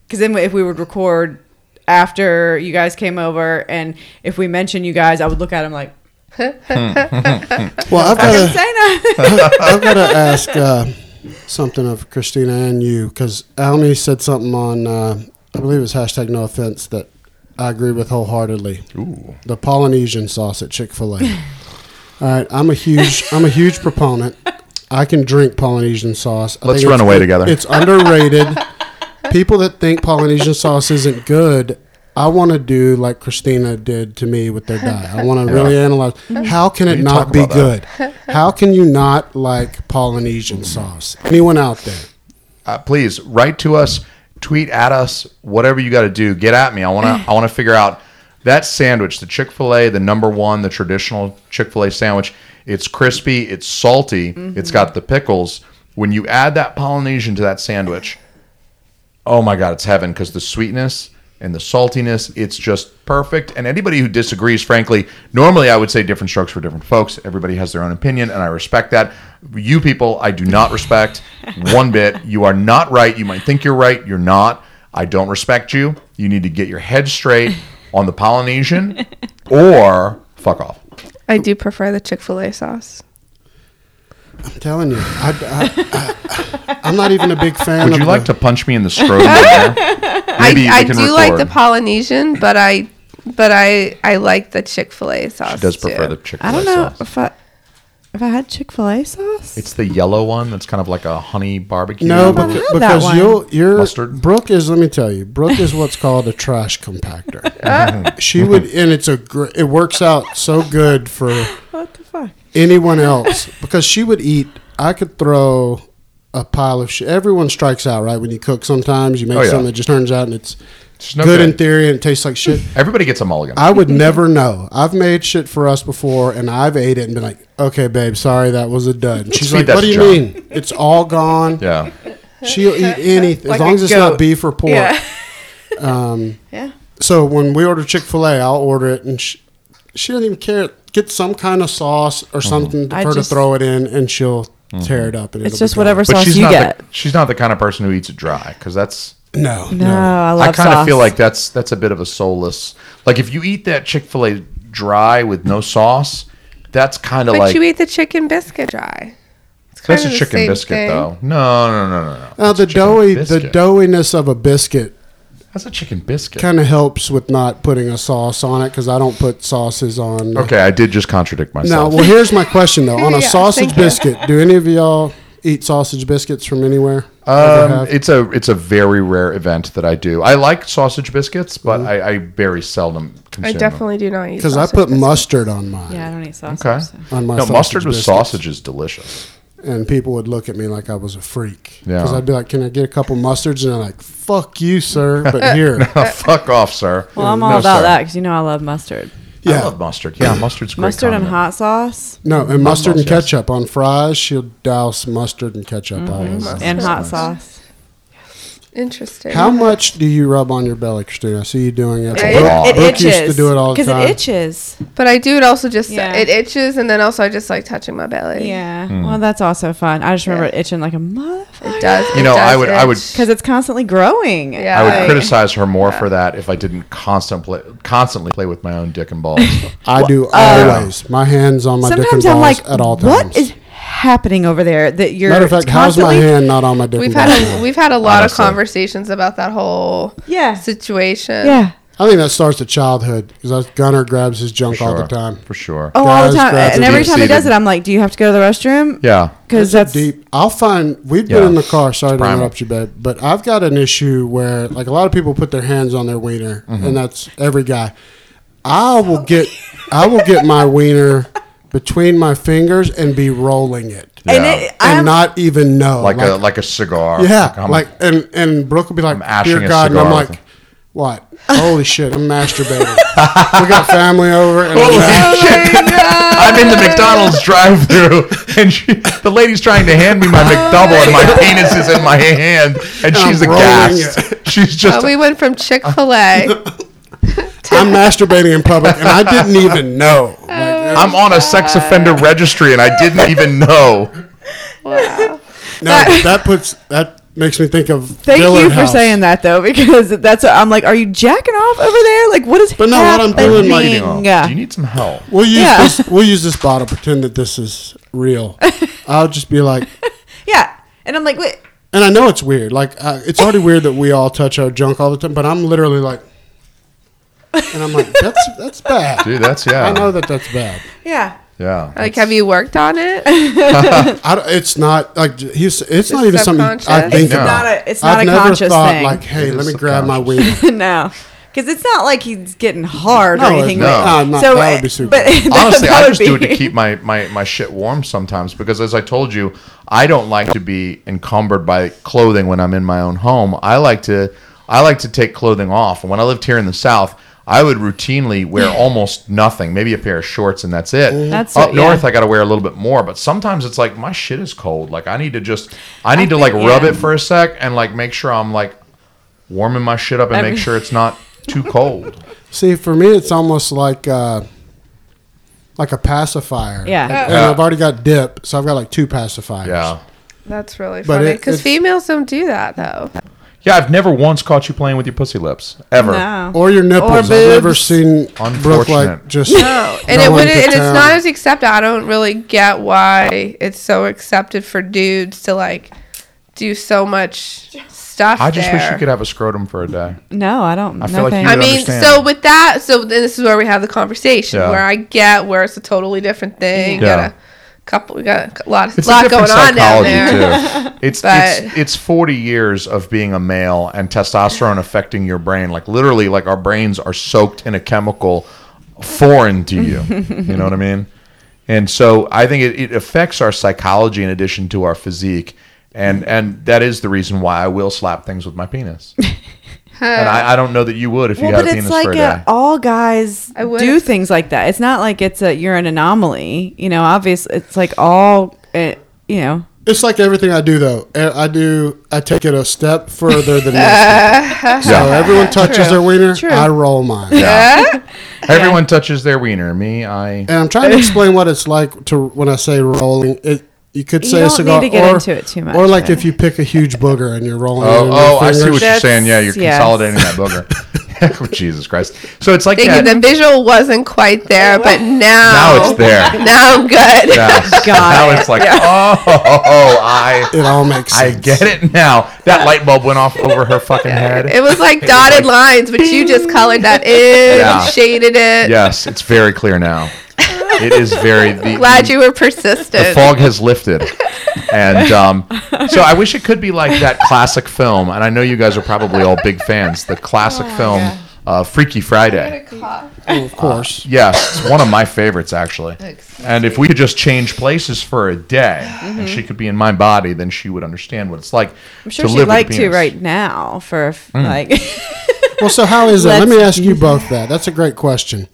because then if we would record after you guys came over, and if we mentioned you guys, I would look at him like, [LAUGHS] Well, I've I can got say to no. I've got to ask uh, something of Christina and you because Almy said something on uh, I believe it's hashtag No Offense that I agree with wholeheartedly. Ooh. The Polynesian sauce at Chick Fil A. [LAUGHS] All right, I'm a huge I'm a huge proponent. I can drink Polynesian sauce. I Let's run away it- together. It's underrated. People that think Polynesian sauce isn't good, I want to do like Christina did to me with their diet. I want to [LAUGHS] really analyze how can it not be good? How can you not like Polynesian sauce? Anyone out there? Uh, please write to us, tweet at us, whatever you got to do. Get at me. I want to. I want to figure out that sandwich, the Chick Fil A, the number one, the traditional Chick Fil A sandwich. It's crispy. It's salty. It's got the pickles. When you add that Polynesian to that sandwich, oh my god, it's heaven because the sweetness and the saltiness. It's just perfect. And anybody who disagrees, frankly, normally I would say different strokes for different folks. Everybody has their own opinion, and I respect that. You people, I do not respect one bit. You are not right. You might think you're right. You're not. I don't respect you. You need to get your head straight on the Polynesian or fuck off. I do prefer the Chick Fil A sauce. I'm telling you, I, am not even a big fan. Would of you like the- to punch me in the scrotum? there? [LAUGHS] Maybe I, I we can do like the. Polynesian, but I but I I like the Chick Fil A sauce. She does prefer too. the chick. I don't know if I if I had Chick Fil A sauce. It's the yellow one that's kind of like a honey barbecue. No, never beca- had because one. you'll, you're Mustard? Brooke is. Let me tell you, Brooke is what's called a trash compactor. [LAUGHS] she would, and it's a. Gr- it works out so good for what the fuck? anyone else because she would eat. I could throw a pile of shit. Everyone strikes out, right? When you cook, sometimes you make Oh, yeah. something that just turns out and it's It's no good good. in theory and it tastes like shit. [LAUGHS] Everybody gets a mulligan. I would never know. I've made shit for us before, and I've ate it and been like, "Okay, babe, sorry, that was a dud." And she's like, "What do you John." mean? It's all gone." yeah. She'll eat [LAUGHS] anything Like as long as it's goat. not beef or pork. Yeah. [LAUGHS] Um, Yeah. so when we order Chick Fil A, I'll order it, and she, she doesn't even care. Get some kind of sauce or something I for her just- to throw it in, and she'll tear it up. And It's it'll just gone. whatever But sauce she's you not get. the she's not the kind of person who eats it dry because that's No, no, no. I love I kind of feel like that's that's a bit of a soulless. Like if you eat that Chick Fil A dry with no sauce, that's kind of But like you eat the chicken biscuit dry. It's that's kinda a chicken biscuit thing. though. No, no, no, no, no. Uh, the a chicken doughy, the doughiness of a biscuit That's a chicken biscuit. kind of helps with not putting a sauce on it because I don't put sauces on. Okay, I did just contradict myself. Now, well, here's my question though: [LAUGHS] on a Yeah, sausage biscuit, do any of y'all eat sausage biscuits from anywhere? Um, it's a it's a very rare event that I do. I like sausage biscuits, but Mm-hmm. I, I very seldom I consume definitely do not eat Because I put biscuits. mustard on mine. Yeah, I don't eat sausage. Okay. so. On my. No, mustard with biscuits. sausage is delicious. and people would look at me like I was a freak. Yeah. Because I'd be like, "Can I get a couple mustards?" And they're like, "Fuck you, sir." But [LAUGHS] here, [LAUGHS] Fuck off, sir. Well, I'm all No, about sir. that because you know I love mustard. I yeah, love mustard. Yeah, mustard's great. Mustard and condiment. hot sauce no, and mustard and yes. ketchup on fries. She'll douse mustard and ketchup mm-hmm. all over. and hot nice. sauce. Interesting. How much do you rub on your belly, Christina? I see you doing it. It- Brooke, It Brooke itches used to do it all the time. because it itches. But I do it also just Yeah. it itches, and then also I just like touching my belly. Yeah. Hmm. Well, that's also fun. I just remember Yeah. it itching like a motherfucker it does. You it know, I does would- I would- because it's constantly growing. Yeah. I would Like- criticize her more for that if I didn't constantly constantly play with my own dick and balls. I do uh, always. My hands on my dick and Sometimes balls I'm like, at all times. is happening over there that you're Matter of fact, how's my hand not on my dick We've had a, we've had a lot Honestly. of conversations about that whole Yeah. situation. Yeah. I think that starts at childhood because Gunner grabs his junk all the time. For sure. Oh, all the time. And every time he does it, I'm like, do you have to go to the restroom? Yeah. Because that's deep. I'll find. We've been in the car. Sorry to primal. interrupt you, babe, but I've got an issue where, like, a lot of people put their hands on their wiener, Mm-hmm. and that's every guy. I will get, I will get my wiener between my fingers and be rolling it, and it, and I'm, not even know, like, a like a cigar. yeah, I'm- like, and and Brooke will be like, I'm "Dear God," and I'm like, "What? Holy shit! I'm masturbating. we got family over, and I'm Holy shit. I'm in the McDonald's drive-through, and she, the lady's trying to hand me my McDouble, and my penis is in my hand, and she's I'm rolling aghast. [LAUGHS] She's just Uh, we went from Chick Fil A. [LAUGHS] I'm masturbating in public, and I didn't even know. Like, [LAUGHS] I'm on a sex offender registry, and I didn't even know. wow. No, that [LAUGHS] puts that makes me think of. thank Dillard you for House. saying that though, [LAUGHS] because that's I'm like, are you jacking off over there? Like, what is But no, what I'm happening? doing, like- Bleeding off. Do you need some help? We'll use Yeah. this. We'll use this bottle. Pretend that this is real. [LAUGHS] I'll just be like, yeah, and I'm like, wait, and I know it's weird. Like uh, it's already weird that we all touch our junk all the time. But I'm literally like, and I'm like, that's that's bad. Dude, that's yeah. I know that that's bad. yeah, Yeah. Like, have you worked on it? [LAUGHS] I don't, it's not like he's. It's not even something I think it's about. not a it's not I've a never conscious thought thing. like, hey, let me grab my subconscious. weed. [LAUGHS] no, because it's not like he's getting hard or No, anything. no. but- No, no, so, that would be super. But [LAUGHS] Honestly, I would just do it to keep my, my, my shit warm sometimes because, as I told you, I don't like to be encumbered by clothing when I'm in my own home. I like to I like to take clothing off. And when I lived here in the South, I would routinely wear almost nothing, maybe a pair of shorts, and that's it. That's Up what- north, yeah. I got to wear a little bit more. But sometimes it's like my shit is cold. Like I need to just I need to think- like rub yeah. it for a sec and like make sure I'm like warming my shit up and I make sure it's not [LAUGHS] too cold. See, for me, it's almost like uh, like a pacifier. Yeah. And Yeah. I've already got dip, so I've got like two pacifiers. Yeah. That's really funny it- because it's- females don't do that though. Yeah, I've never once caught you playing with your pussy lips ever. No. Or your nipples. Or I've never seen Brooke Unfortunate. like just. No, and it going wouldn't, and it's town. not as accepted. I don't really get why it's so accepted for dudes to like do so much stuff. I just wish there. you could have a scrotum for a day. No, I don't. I no feel like thanks. you I mean, understand. so with that, so this is where we have the conversation Yeah. where I get where it's a totally different thing. Yeah. Got a couple, we got a lot, It's lot a going on down psychology there. too. [LAUGHS] It's But- it's it's 40 years of being a male and testosterone affecting your brain. Like literally, like our brains are soaked in a chemical foreign to you. you know what I mean? And so I think it, it affects our psychology in addition to our physique. And and that is the reason why I will slap things with my penis. [LAUGHS] and I, I don't know that you would if you well, had but a it's penis like for a uh, day. all guys I do things like that. It's not like it's a you're an anomaly. You know, obviously, it's like all. Uh, you know, It's like everything I do, though. Uh, I do. I take it a step further than most. [LAUGHS] So Yeah. everyone touches True. their wiener. True. I roll mine. [LAUGHS] Yeah. Everyone touches their wiener. Me, I. And I'm trying to explain what it's like to when I say rolling. It you could You say a don't cigar, need to get or, into it too much, or like though. if you pick a huge booger and you're rolling. Oh, in oh, I see fingers. what you're saying. Yeah, you're yes. consolidating that booger. [LAUGHS] [LAUGHS] Oh, Jesus Christ. So it's like that. The visual wasn't quite there, but [LAUGHS] now, Now it's there. Now I'm good. Yeah. Got now it. it's like, oh, I, It all makes sense. I get it now. That light bulb went off over her fucking head. It was like dotted lines, but you just colored that in, Yeah. shaded it. Yes, it's very clear now. It is very. The, [LAUGHS] Glad the- you were persistent. The fog has lifted, and um, [LAUGHS] so I wish it could be like that classic film. And I know you guys are probably all big fans. The classic film, uh, Freaky Friday. Oh, of course. Yes, it's one of my favorites actually. And if we could just change places for a day, and she could be in my body, then she would understand what it's like I'm sure to she'd live like to right now for f- Mm. like. Well, so how is that? [LAUGHS] Let me ask you both that. That's a great question.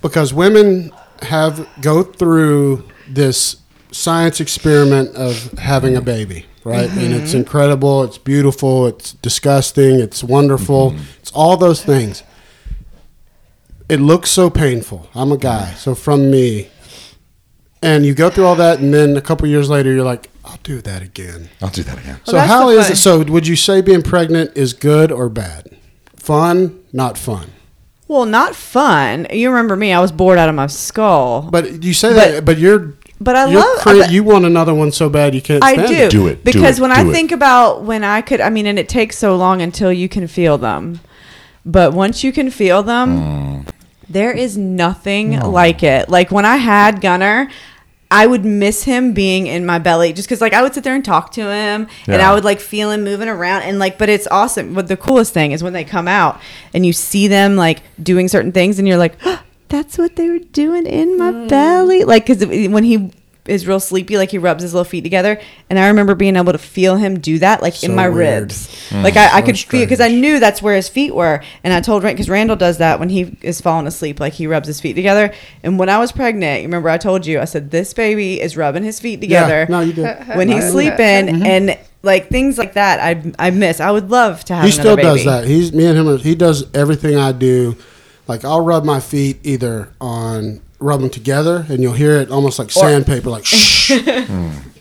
Because women have go through this science experiment of having a baby, right? And it's mm-hmm. incredible, it's beautiful, it's disgusting, it's wonderful, mm-hmm. it's all those things. It looks so painful. I'm a guy, so from me, and you go through all that, and then a couple years later, you're like, I'll do that again. I'll do that again. So that's how the is fun- it? So would you say being pregnant is good or bad? Fun, not fun. Well, not fun. You remember me? I was bored out of my skull. But you say that, but you're. But I you're love- cra- but- you want another one so bad you can't. I stand do. It. Do it, do Because it, when do I it. think about when I could, I mean, and it takes so long until you can feel them. But once you can feel them, Mm. there is nothing like it. Like when I had Gunner, I would miss him being in my belly just because, like, I would sit there and talk to him and I would like feel him moving around. And like, but it's awesome. But the coolest thing is when they come out and you see them like doing certain things and you're like, [GASPS] that's what they were doing in my mm. belly. Like, because when he is real sleepy, like he rubs his little feet together. And I remember being able to feel him do that, like in my weird. ribs. Mm. Like I, I So could feel because I knew that's where his feet were. And I told Rand because Randall does that when he is falling asleep, like he rubs his feet together. And when I was pregnant, you remember I told you I said this baby is rubbing his feet together Yeah, no, you did. [LAUGHS] when he's I- sleeping, mm-hmm. and like things like that. I I miss. I would love to have. He still another does that. He's me and him. He does everything I do. Like I'll rub my feet either on rub them together, and you'll hear it almost like sandpaper, like [LAUGHS] shh,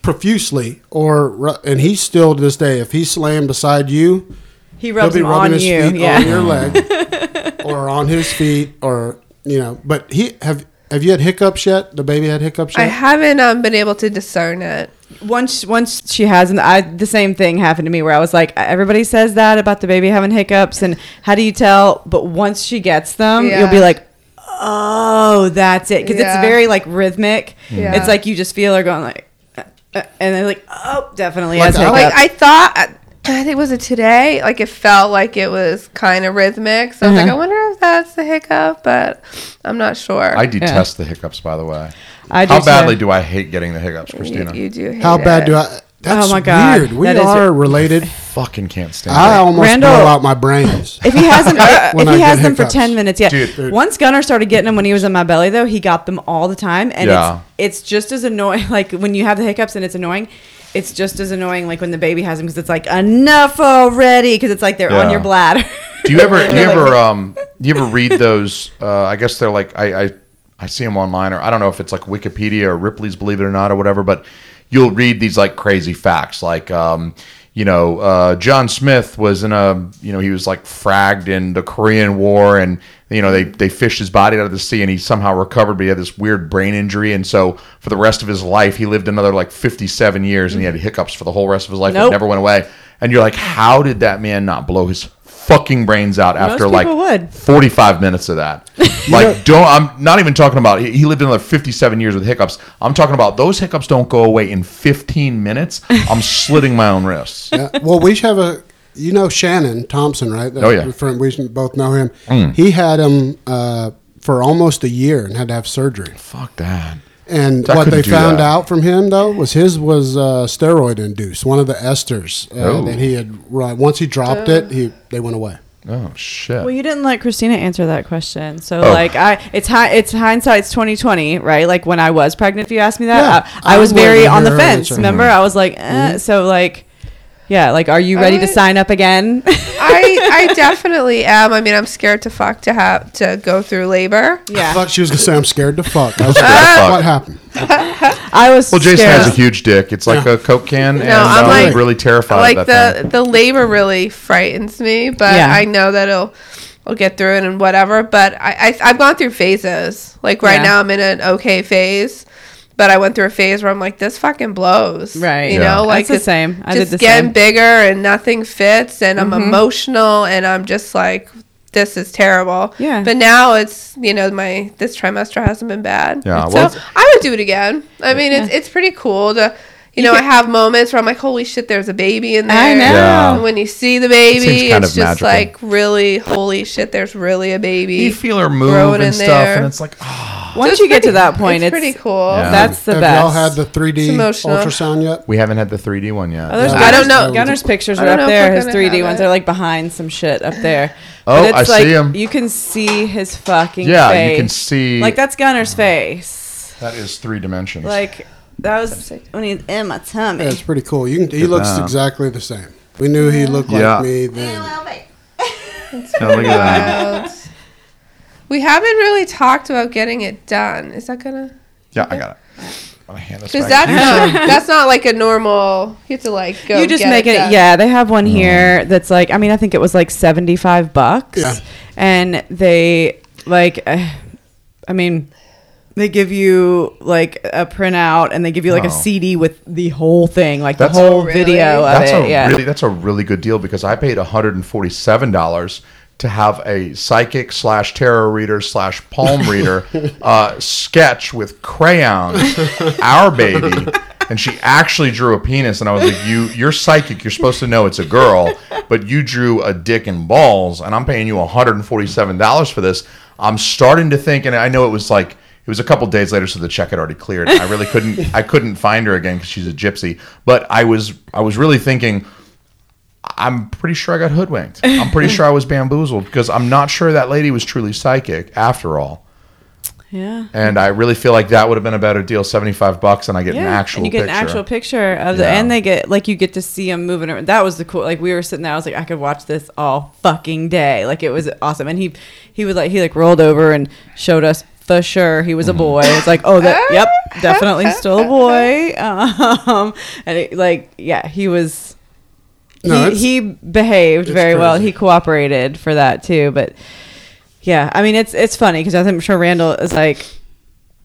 profusely, or and he still to this day, if he's laying beside you, He he'll rubs be them rubbing on his you. feet Yeah. on your leg, [LAUGHS] or on his feet, or you know. But he have have you had hiccups yet? The baby had hiccups I yet? haven't um, been able to discern it. once once she has and I the same thing happened to me where I was like everybody says that about the baby having hiccups and how do you tell but once she gets them Yeah. you'll be like oh that's it because Yeah. it's very like rhythmic Yeah. it's like you just feel her going like uh, uh, and they're like oh definitely Like has I- Like I thought, I think was it today? Like it felt like it was kind of rhythmic. So I was like, I Uh-huh. wonder if that's the hiccup, but I'm not sure. I detest the hiccups, by the way. I do How too. badly do I hate getting the hiccups, you, Christina? you do. Hate How bad it. do I? That's Oh my God, weird. We that is- are related. [LAUGHS] Fucking can't stand it. I it. almost Randall- blow out my brains. if he has them, [LAUGHS] When if he has them for ten minutes, yeah. Dude. Dude. Once Gunnar started getting them when he was in my belly, though, he got them all the time, and Yeah. it's it's just as annoying. [LAUGHS] Like when you have the hiccups and it's annoying, it's just as annoying. Like when the baby has them because it's like enough already because it's like they're on your bladder. Do you ever do you ever um do you ever read those? Uh, I guess they're like I, I I see them online, or I don't know if it's like Wikipedia or Ripley's Believe It or Not or whatever. But you'll read these like crazy facts, like um you know uh, John Smith was in a you know he was like fragged in the Korean War, and you know they they fished his body out of the sea, and he somehow recovered, but he had this weird brain injury, and so for the rest of his life he lived another like fifty seven years, and he had hiccups for the whole rest of his life. It Nope. never went away. And you're like, how did that man not blow his fucking brains out after like would. 45 minutes of that? [LAUGHS] like, don't, I'm not even talking about, he he lived another 57 years with hiccups. I'm talking about those hiccups don't go away in 15 minutes. I'm [LAUGHS] slitting my own wrists. Yeah. Well, we have a, you know, Shannon Thompson, right? Oh, yeah. Mm. Friend, we both know him. He had him uh, for almost a year and had to have surgery. Fuck that. And I what they found that. out from him though was his was uh, steroid induced. One of the esters uh, Oh. that he had. Right, once he dropped it, he they went away. Oh, shit. Well, you didn't let Christina answer that question, so Oh. like I, it's hi, it's hindsight's twenty twenty, right? Like when I was pregnant, if you asked me that, Yeah, I, I I was very on the hear her fence. answer. Remember, I was like, eh. so like, yeah, like, are you I ready to sign up again? [LAUGHS] I I definitely am. I mean, I'm scared to fuck to have to go through labor. I yeah, thought she was gonna say I'm scared to fuck. I was [LAUGHS] Scared to fuck. what happened? [LAUGHS] I was. Well, Jason scared. has a huge dick. It's like Yeah. a Coke can, and I'm I'm like- really terrified like of that the thing. the labor really frightens me, but Yeah. I know that it'll I'll get through it and whatever. But I, I I've gone through phases. Like right Yeah. now, I'm in an okay phase. But I went through a phase where I'm like, this fucking blows. Right. You Yeah. know, like That's the same. I did just the getting same. bigger and nothing fits, and Mm-hmm. I'm emotional, and I'm just like, this is terrible. Yeah. But now it's you know my this trimester hasn't been bad. Yeah, So well, I would do it again. I mean, it's it's pretty cool to. You know, I have moments where I'm like, "Holy shit, there's a baby in there." I know. Yeah. And when you see the baby, kind it's just magical. like really, holy shit, there's really a baby. you feel her move growing in and stuff, there. and it's like, oh, Once It's you get to that point, it's, it's, pretty cool. Yeah. That's the Have best. y'all had the 3D ultrasound yet? we haven't had the 3D one yet. Oh, Yeah. I don't know. Gunner's pictures are up there. His 3D ones are like behind some shit up there. Oh, But it's I like, see 'em. You can see his fucking yeah, face. you can see. Like that's Gunner's face. That is three dimensions. Like that was when he's in my tummy. Yeah, it's pretty cool. You can, he looks at that. exactly the same. We knew he looked like me then. [LAUGHS] Oh, look at that. [LAUGHS] We haven't really talked about getting it done. Is that gonna? Yeah, I got it. I'm gonna hand this Because back. that's not [LAUGHS] that's not like a normal. You have to like go. you just get make it. done. yeah, they have one Mm. here that's like. I mean, I think it was like seventy five bucks. Yeah. And they like. Uh, I mean. They give you like a printout, and they give you like Oh. a CD with the whole thing, like That's- the whole really? video of that's it. a yeah, really that's a really good deal because I paid $147 to have a psychic slash tarot reader slash palm [LAUGHS] reader uh, sketch with crayons [LAUGHS] our baby and she actually drew a penis and I was like you you're psychic you're supposed to know it's a girl but you drew a dick and balls and I'm paying you $147 for this I'm starting to think and I know it was like it was a couple days later, so the check had already cleared. I really couldn't. I couldn't find her again because she's a gypsy. But I was. I was really thinking. I'm pretty sure I got hoodwinked. I'm pretty sure I was bamboozled because I'm not sure that lady was truly psychic after all. yeah. And I really feel like that would have been a better deal. Seventy five bucks, and I get an actual. and you get picture. an actual picture of the, Yeah. and they get like you get to see them moving around. That was the cool. Like we were sitting there, I was like, I could watch this all fucking day. Like it was awesome. And he he was like he like rolled over and showed us for sure he was a boy. It's like oh that [LAUGHS] yep definitely still a boy. [LAUGHS] Um, and it, like yeah he was. No, he, he behaved it's very well. He cooperated for that too. But yeah, I mean it's it's funny because I'm sure Randall is like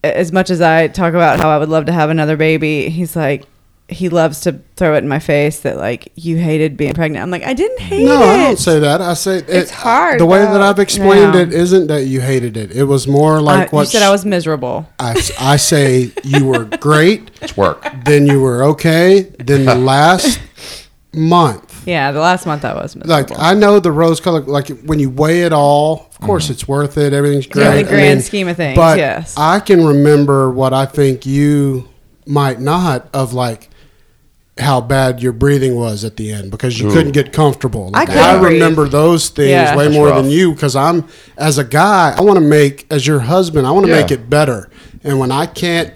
as much as I talk about how I would love to have another baby, he's like he loves to throw it in my face that like you hated being pregnant. I'm like I didn't hate No, it. No, I don't say that. I say it, It's hard, The way though. that I've explained Yeah. it isn't that you hated it. It was more like I- you said I was miserable. I say you were [LAUGHS] great, It's work. then you were okay, then the [LAUGHS] last month. Yeah, the last month I was miserable. Like I know the rose color. Like when you weigh it all, of mm-hmm. course it's worth it. Everything's great. Yeah, in the I grand scheme of things, But yes. I can remember what I think you might not of like how bad your breathing was at the end because you Ooh. couldn't get comfortable. Like, couldn't I breathe. remember those things Yeah. way That's more rough. than you because I'm as a guy. I want to make as your husband. I want to Yeah. make it better. And when I can't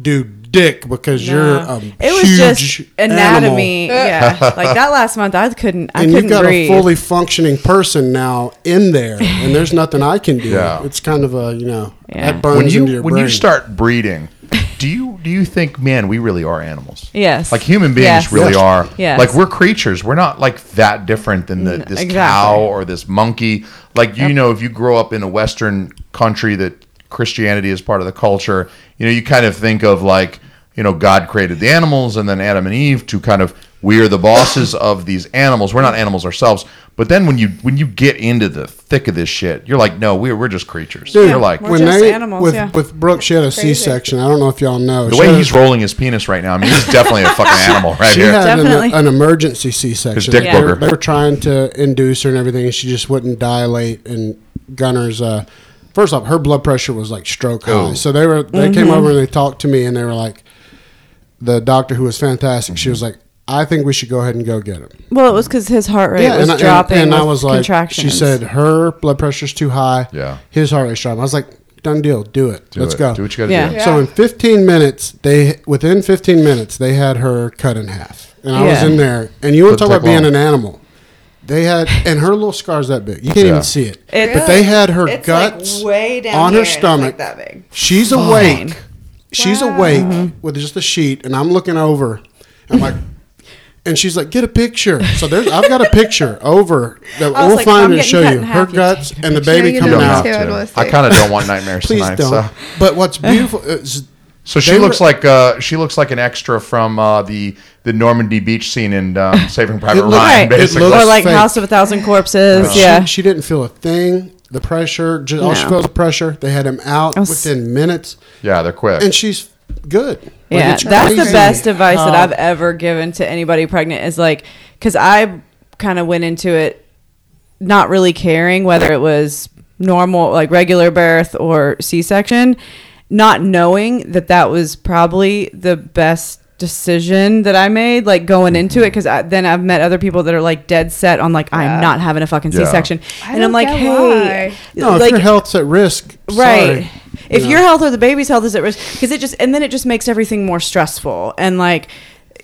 do dick because you're a it was huge just anatomy. Yeah, [LAUGHS] like that last month, I couldn't. I and couldn't you've got breathe. a fully functioning person now in there, and there's nothing I can do. Yeah. It's kind of a you know Yeah. that burns when you into your when brain. you start breeding, do you do you think, man, we really are animals? Yes. Like human beings Yes. really Yes. are. Yes. Like we're creatures. We're not like that different than the, this exactly. cow or this monkey. Like you know, if you grow up in a Western country that Christianity is part of the culture, you know, you kind of think of like, you know, God created the animals and then Adam and Eve to kind of we are the bosses of these animals. We're not animals ourselves. But then when you when you get into the thick of this shit, you're like, no, we're we're just creatures. Dude, you're like We're when just they animals, with yeah. with Brooke, she had a C-section. I don't know if y'all know the She way had a- he's rolling his penis right now. I mean, he's definitely a fucking animal right She here. had an, an emergency C-section. dick they, booger. were, they were trying to induce her and everything, and she just wouldn't dilate. And Gunner's, uh, first off, her blood pressure was like stroke high. Oh. So they were they Mm-hmm. came over and they talked to me, and they were like, the doctor who was fantastic. She was like, I think we should go ahead and go get him. well, it was because his heart rate was and, I- and- dropping. and, I was like, she said her blood pressure's too high. Yeah. his heart rate's dropping. I was like, done deal, do it. Do Let's it. go. Do what you got to Yeah. do. Yeah. So in 15 minutes, they within 15 minutes they had her cut in half, and I was in there. And you want to Doesn't talk about take being an animal? They had, and her little scar's that big. You can't Yeah. even see it. It's- but they had her It's guts like way down on her stomach. like that big. She's awake. She's awake mm-hmm. with just a sheet, and I'm looking over. I'm like, and she's like, "Get a picture." So there's, I've got a picture over that we'll like, find I'm and show you her guts and the baby You You coming out. I'd to. wanna I see. kind of don't [LAUGHS] want nightmares Please tonight. don't. So. But what's [LAUGHS] beautiful is So she They looks were- like uh, she looks like an extra from uh, the the Normandy beach scene in um, [LAUGHS] Saving Private It looked- Ryan, Right. basically. Or like fake. House of a Thousand Corpses. But yeah. she, she didn't feel a thing. The pressure, just, all she felt was the pressure. They had him out was- within minutes, yeah, they're quick. and she's good. Like, yeah, it's that's the best advice that I've ever given to anybody pregnant is like, because I kind of went into it not really caring whether it was normal, like regular birth or C section, not knowing that that was probably the best decision that I made, like going into it, mm-hmm. because then I've met other people that are like dead set on like I'm not having a fucking C section, I and I'm like, get hey, No, if your health's at risk, right. sorry. If You your health or the baby's health is at risk because it just and then it just makes everything more stressful. And like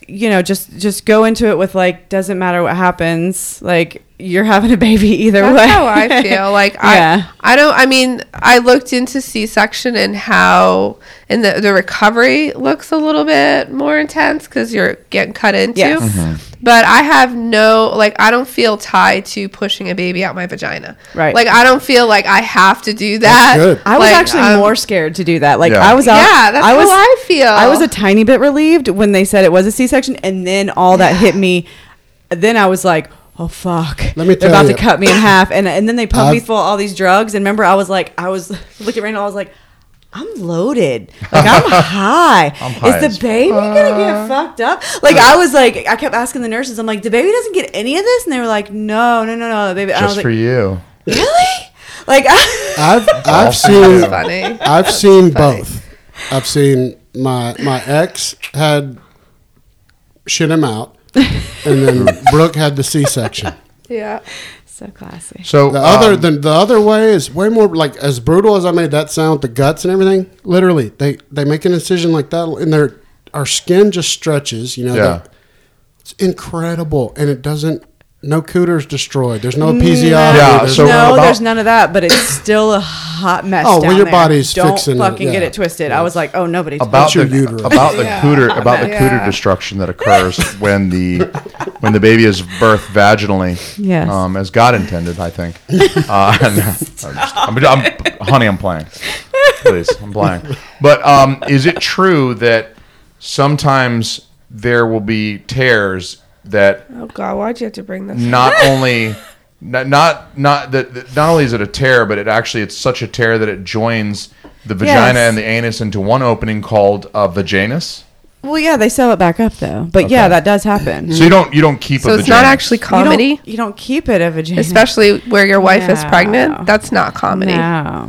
you know just just go into it with like doesn't matter what happens. Like you're having a baby either way. That's way how I feel. Like [LAUGHS] Yeah. I, I don't. I mean, I looked into C-section and how, and the the recovery looks a little bit more intense because you're getting cut into. Yes. Mm-hmm. But I have no like. I don't feel tied to pushing a baby out my vagina. Right. Like I don't feel like I have to do that. good. I was Like, actually um, more scared to do that. Like Yeah. I was out. Yeah, that's I was, how I feel. I was a tiny bit relieved when they said it was a C-section, and then all that hit me. Then I was like, "Oh fuck!" Let me They're about you. to cut me in half, and and then they pumped me I've- full of all these drugs. And remember, I was like, I was [LAUGHS] looking at Randall. I was like. I'm loaded. Like I'm [LAUGHS] high. I'm high Is as the baby gonna get fucked up? Like I was like, I kept asking the nurses. I'm like, the baby doesn't get any of this, and they were like, No, no, no, no, the baby. And I was Just for like, you. really? Like, I, [LAUGHS] I've I've seen funny. I've seen both. I've seen my my ex had shit him out, and then Brooke had the C section. [LAUGHS] Yeah. so classy. So The other um, the, the other way is way more like as brutal as I made that sound, the guts and everything. Literally, they they make an incision like that, and their our skin just stretches. You know, Yeah. the- it's incredible, and it doesn't. No cooter's destroyed. There's no episiotomy. Yeah, there's so no, about- there's none of that, but it's still a hot mess. Oh, well, down your there. body's Don't fixing it, fucking get yeah. it twisted. I was like, oh, nobody. about your the uterus. [LAUGHS] about the Yeah. cooter about the Yeah. cooter destruction that occurs [LAUGHS] when the when the baby is birthed vaginally, Yes. um, as God intended, I think. Uh, and [LAUGHS] I'm, just, I'm, I'm- honey, I'm playing. Please, I'm playing. But um, is it true that sometimes there will be tears that Oh God, why'd you have to bring this? not [LAUGHS] only not not not that that not only is it a tear, but it actually it's such a tear that it joins the vagina Yes. and the anus into one opening called a vaginus. well, yeah, they sew it back up though. But yeah, Okay. that does happen. So you don't you don't keep So a it's not vaginus. actually You don't- comedy, You don't, keep it a vagina, especially where your wife is No. pregnant. That's not comedy. No.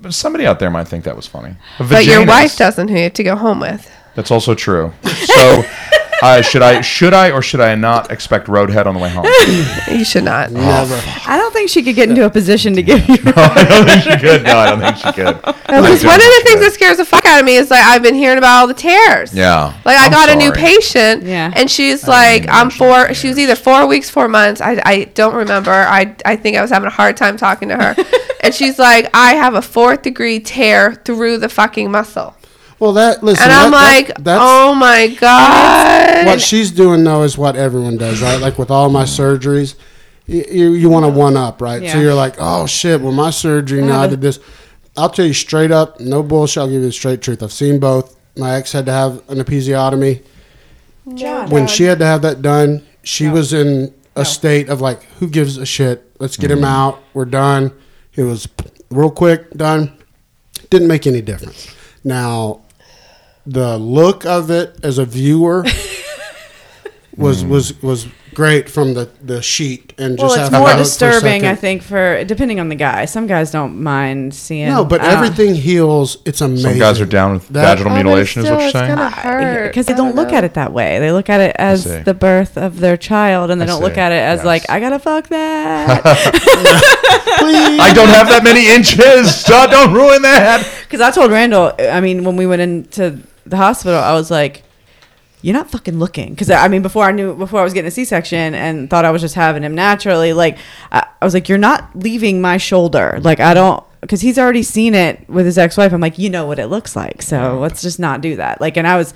But somebody out there might think that was funny. A But your vaginus- wife doesn't, who you have to go home with. That's also true. [LAUGHS] So Uh, should I should I or should I not expect Roadhead on the way home? [LAUGHS] You should not. Never. I don't think she could get into a position to give [LAUGHS] you. I don't think she could. No, I don't think she could. Because one of the things that scares the fuck out of me is like I've been hearing about all the tears. Yeah. Like I I'm got a new sorry. patient, Yeah. and she's like, I'm four. She was either four weeks, four months. I, I don't remember. I I think I was having a hard time talking to her, [LAUGHS] and she's like, I have a fourth degree tear through the fucking muscle, Well, that listen. and I'm that- like, that- that's oh my god. what she's doing though is what everyone does, right? Like with all my surgeries, you you, you want to one up, right? So you're like, oh shit, well my surgery now I mm-hmm. did this. I'll tell you straight up, no bullshit. I'll give you the straight truth. I've seen both. My ex had to have an episiotomy. John. When she had to have that done, she was in a state of like, who gives a shit? Let's get him mm-hmm. out. We're done. It was real quick, done. Didn't make any difference. Now, the look of it as a viewer [LAUGHS] was hmm. was was great from the the sheet and just Well, it's having more to look for a disturbing, I think, for depending on the guy. Some guys don't mind seeing. No, but I don't- everything heals. It's amazing. Some guys are down with That- vaginal Oh, but mutilation, is still, what you're saying? gonna hurt. because they I don't look at it that way. They look at it as the birth of their child, and they I don't look at it as Yes. like I gotta fuck that. [LAUGHS] [LAUGHS] I don't have that many inches. So don't ruin that. Because I told Randall, I mean, when we went into the hospital, I was like, "You're not fucking looking." Because I mean, before I knew, before I was getting a C-section and thought I was just having him naturally, like I, I was like, "You're not leaving my shoulder." Like I don't, because he's already seen it with his ex-wife. I'm like, you know what it looks like, so let's just not do that. Like, and I was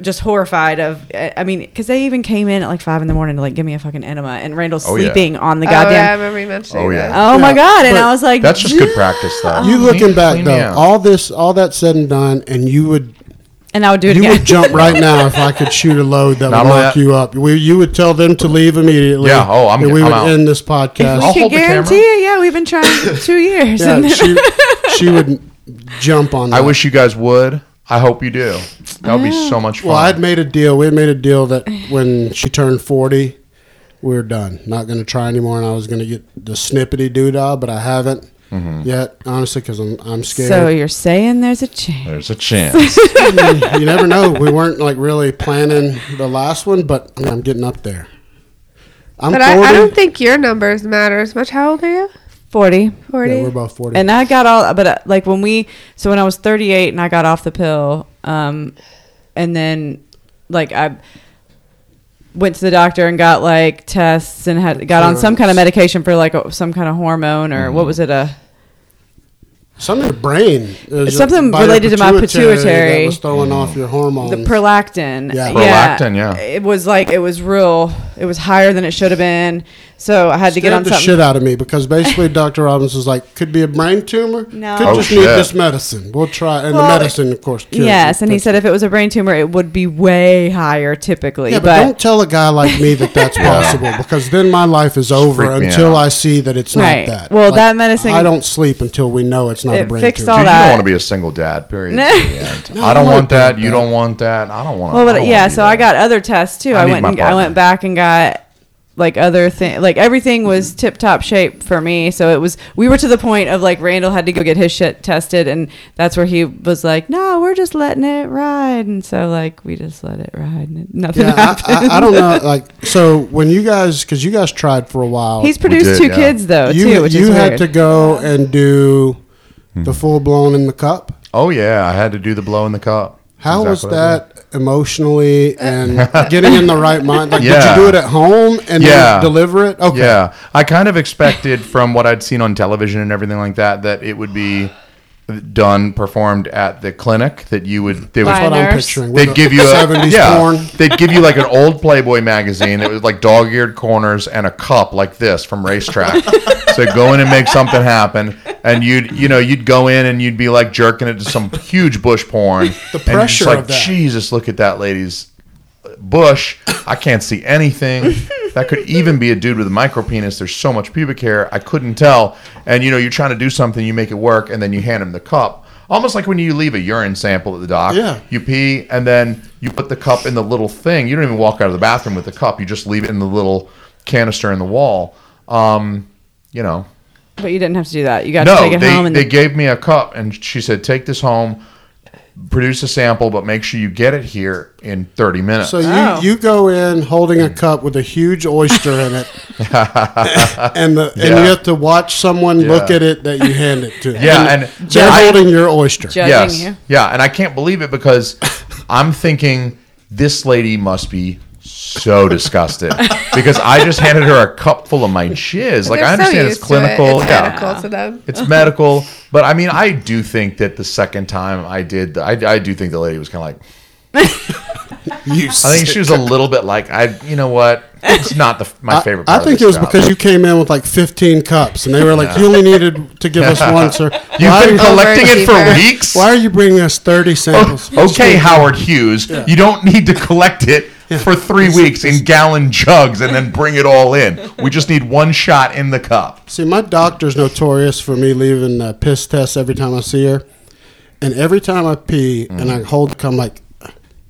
just horrified of i mean because they even came in at like five in the morning to like give me a fucking enema and randall's Oh, yeah. sleeping on the Oh, yeah, I goddamn remember you mentioning Oh, yeah. that. oh, my Yeah, god and but i was like That's just good practice, though. You looking back clean though, out. all this, all that said and done, and you would and i would do it again. you again would jump [LAUGHS] right now if I could shoot a load that Not would only knock that- you up. We, you would tell them to leave immediately. Yeah, oh, I'm- and we I'm would out. end this podcast. I'll can hold the guarantee camera. it. Yeah, we've been trying two years. yeah, and [LAUGHS] she, she would jump on that. I wish you guys would. I hope you do. That would be so much fun. Well, I'd made a deal. We had made a deal that when she turned 40, we were done. Not going to try anymore, and I was going to get the snippety doodah, but I haven't Mm-hmm. yet, honestly, because I'm, I'm scared. so you're saying there's a chance. There's a chance. [LAUGHS] you never know. We weren't like really planning the last one, but I'm getting up there. I'm But 40. I, I don't think your numbers matter as much. How old are you? 40. 40. yeah, we're about 40. And I got all, but uh, like when we, so when I was 38 and I got off the pill, um, and then like I went to the doctor and got like tests and had got on some kind of medication for like a, some kind of hormone or what was it a Something in your brain. There's Something your related to my That pituitary. was throwing off your hormones. the prolactin. Yeah. Prolactin, yeah. It was like it was real. It was higher than it should have been. So I had to get Scared on the something. shit out of me because basically Dr. Robbins was like, could be a brain tumor. No. Could Oh, just shit. need this medicine. We'll try. And Well, the medicine, of course, kills Yes, you. and he said if it was a brain tumor, it would be way higher typically. Yeah, but, but don't tell a guy like me that that's [LAUGHS] possible because then my life is over until out. I see that it's Right. not that. Well, that medicine- I don't sleep until we know it's not a It brain fixed tumor. all Dude, you don't want to be a single dad. Period. No. To the [LAUGHS] end. No, I don't want want that. that. You don't want that. I don't want. Well, but yeah, so I got other tests too. I I, went and I went back and got like other thing like everything was tip top shape for me. So it was we were to the point of like Randall had to go get his shit tested and that's where he was like, No, we're just letting it ride and so like we just let it ride and nothing Yeah, happened. I, I, I don't know. [LAUGHS] Like, so when you guys, because you guys tried for a while, He's produced did, two yeah. kids though you too, which you is had weird. to go and do Hmm. the full blown in the cup. Oh yeah, I had to do the blow in the cup. How was exactly did. that emotionally and [LAUGHS] getting in the right mind? Like, Yeah. did you do it at home and Yeah. deliver it? Okay. Yeah, I kind of expected from what I'd seen on television and everything like that that it would be done performed at the clinic that you would they would That's what I'm picturing. they'd give you a 70s yeah, porn. they'd give you like an old Playboy magazine that was like dog-eared corners and a cup like this from racetrack. [LAUGHS] so go in and make something happen, and you'd you know you'd go in and you'd be like jerking it to some huge bush porn. The and just pressure like of that. Jesus, look at that lady's bush. I can't see anything. [LAUGHS] That could even be a dude with a micro penis. There's so much pubic hair. I couldn't tell. And you know, you're trying to do something, you make it work, and then you hand him the cup. Almost like when you leave a urine sample at the doc. Yeah. You pee and then you put the cup in the little thing. You don't even walk out of the bathroom with the cup. You just leave it in the little canister in the wall. Um, you know, but you didn't have to do that. You got to no, take it they, home and they gave me a cup and she said, "Take this home. Produce a sample, but make sure you get it here in 30 minutes. So you, Oh. you go in holding a cup with a huge oyster in it, [LAUGHS] and the and you have to watch someone look at it that you hand it to. [LAUGHS] yeah, and they're I- holding your oyster. Judging yes, you. yeah, and I can't believe it because I'm thinking this lady must be so disgusted because I just handed her a cup full of my jizz. Like They're I so understand it's used to it. clinical, It's yeah, medical to them. it's medical, [LAUGHS] but I mean, I do think that the second time I did, I, I do think the lady was kind of like, [LAUGHS] You I think she was a little bit like, I, you know what, it's not the my favorite. I, Part I think of it was job. because you came in with like 15 cups, and they were like, "You only needed to give us one, sir." [LAUGHS] You've why, been collecting it for weeks. why are you bringing us 30 samples? Okay, Howard Hughes, you don't need to collect it [LAUGHS] for three weeks in gallon jugs and then bring it all in. We just need one shot in the cup. See, my doctor's notorious for me leaving uh, piss tests every time I see her, and every time I pee and I hold the cup, I'm like,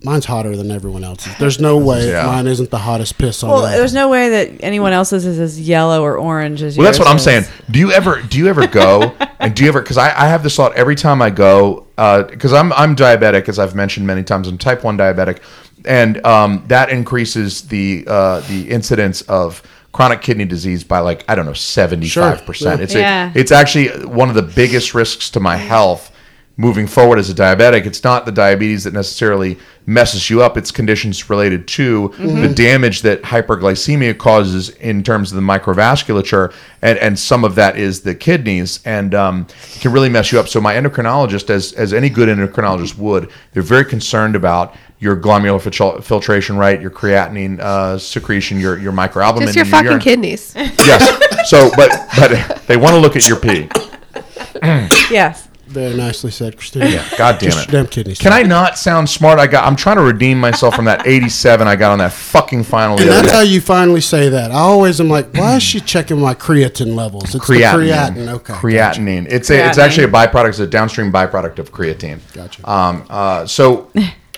mine's hotter than everyone else's. There's no way Yeah. mine isn't the hottest piss on Well, earth. there's no way that anyone else's is as yellow or orange as Well, that's yours what I'm saying. Do you ever do you ever go [LAUGHS] and do you ever because I, I have this thought every time I go because I'm I'm diabetic as I've mentioned many times I'm type one diabetic and um, that increases the uh, the incidence of chronic kidney disease by like I don't know seventy five percent. It's Yeah. a, it's actually one of the biggest risks to my health moving forward as a diabetic. It's not the diabetes that necessarily messes you up. It's conditions related to the damage that hyperglycemia causes in terms of the microvasculature, and, and some of that is the kidneys, and um, can really mess you up. So my endocrinologist, as as any good endocrinologist would, they're very concerned about your glomerular filtra- filtration rate, your creatinine uh, secretion, your your microalbumin, Just your in fucking urine. kidneys. [LAUGHS] Yes. So, but but they want to look at your pee. [LAUGHS] Yes. Very nicely said, Christina. Yeah. God damn Just it. damn kidneys. Can I not sound smart? I got. I'm trying to redeem myself from that [LAUGHS] 87 I got on that fucking final. And that's day. how you finally say that. I always am like, why is she checking my creatine levels? It's creatinine. the creatinine. Okay. Creatinine. It's a, it's actually a byproduct. It's a downstream byproduct of creatine. Gotcha. Um. Uh. So.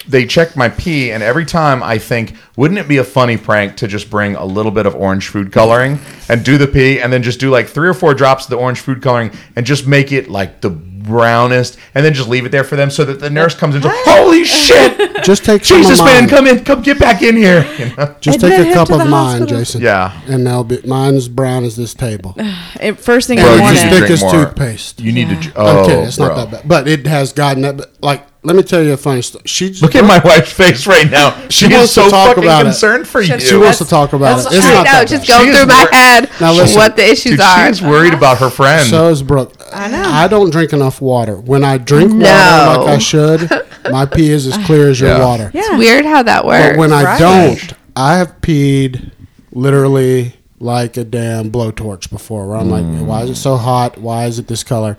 They check my pee, and every time I think, wouldn't it be a funny prank to just bring a little bit of orange food coloring and do the pee, and then just do like three or four drops of the orange food coloring and just make it like the brownest, and then just leave it there for them so that the nurse comes in. and goes, Holy shit! [LAUGHS] Just take some Jesus, of man, mine. come in, come get back in here. [LAUGHS] You know? Just Admit take a cup of mine, hospital. Jason. Yeah. And they'll be mine's brown as this table. [SIGHS] It, first thing Bro, in the you morning. just drink thick as toothpaste. You need Yeah. to. Oh, okay, it's not that bad, but it has gotten that. Like, let me tell you a funny story. She just, Look at my wife's face right now. She, wants is to so talk fucking about it. concerned for you. She wants to talk about it. It's I not know, that just going She is through my head Now listen. what the issues Dude, are. she's worried about her friend. So is Brooke. I know. I don't drink enough water. When I drink No. water like I should, my [LAUGHS] pee is as clear as your Yeah. water. yeah. It's weird how that works. But when I don't, I have peed literally like a damn blowtorch before. Where I'm like, mm. why is it so hot? Why is it this color?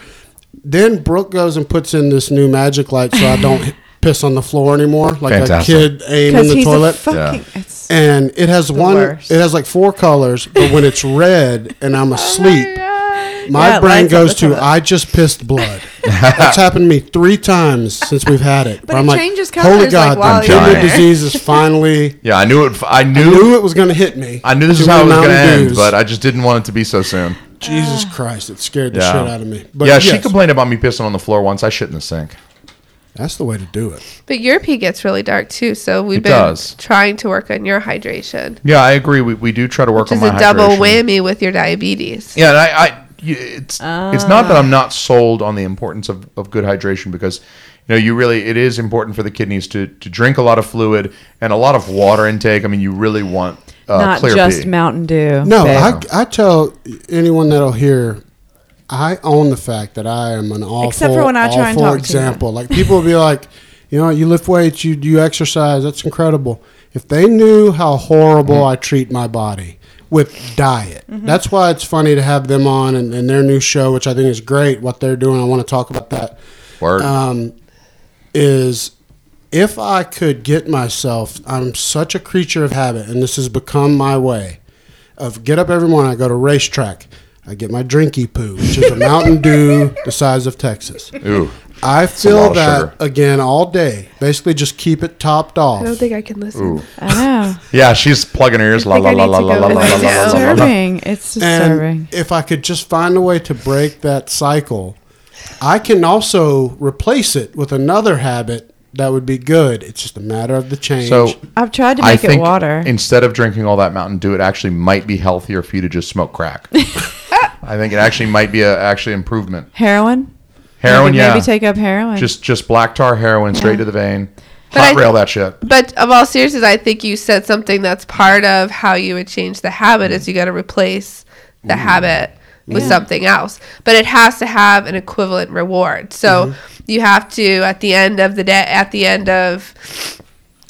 Then Brooke goes and puts in this new magic light so I don't [LAUGHS] piss on the floor anymore, like Fantastic. a kid aim in the he's toilet. a fucking. It's, and it has one. worst. It has like four colors, but when it's red and I'm oh asleep, my Yeah, brain goes to. I just pissed blood. [LAUGHS] That's happened to me three times since we've had it. But it I'm like, changes Holy colors, like, God, while the you're kidney there." disease is [LAUGHS] finally. yeah, I knew it. I I knew. knew it was going to hit me. I knew this is how it was going to end, but I just didn't want it to be so soon. Jesus Christ, it scared the Yeah. shit out of me. But yeah, she yes, complained about me pissing on the floor once. I shit in the sink. That's the way to do it. But your pee gets really dark too, so we've It been does. trying to work on your hydration. Yeah, I agree. We, we do try to work Which on is my a double hydration. whammy with your diabetes. Yeah, and I, I you- it's it's not that I'm ah. not sold on the importance of, of good hydration because you know you really it is important for the kidneys to to drink a lot of fluid and a lot of water intake. I mean, you really want uh, not clear just pee. Mountain Dew. No. I, I tell anyone that'll hear, I own the fact that I am an awful, Except for when I try and awful talk to you. example. Like people will be like, you know, you lift weights, you you exercise, that's incredible. If they knew how horrible Mm-hmm. I treat my body with diet, Mm-hmm. that's why it's funny to have them on and, and their new show, which I think is great. What they're doing, I want to talk about that. Word. Um, is if I could get myself, I'm such a creature of habit, and this has become my way of get up every morning. I go to RaceTrac. I get my drinky poo, which is a Mountain Dew [LAUGHS] the size of Texas. Ooh, I a fill that sugar. again all day. Basically, just keep it topped off. I don't think I can listen. ooh. I know. [LAUGHS] Yeah, she's plugging her ears. La la la la la la la la la now. la la. Disturbing. It's disturbing. If I could just find a way to break that cycle I can also replace it with another habit that would be good. It's just a matter of the change. So I've tried to I make it water. instead of drinking all that Mountain Dew, it actually might be healthier for you to just smoke crack. [LAUGHS] I think it actually might be a actually improvement. heroin. Heroin, Maybe, yeah. maybe take up heroin. just just black tar heroin straight to the vein. But Hot I- rail that shit. But of all seriousness, I think you said something that's part of how you would change the habit is mm. you got to replace the habit with something else. But it has to have an equivalent reward. So mm-hmm. You have to at the end of the day, at the end of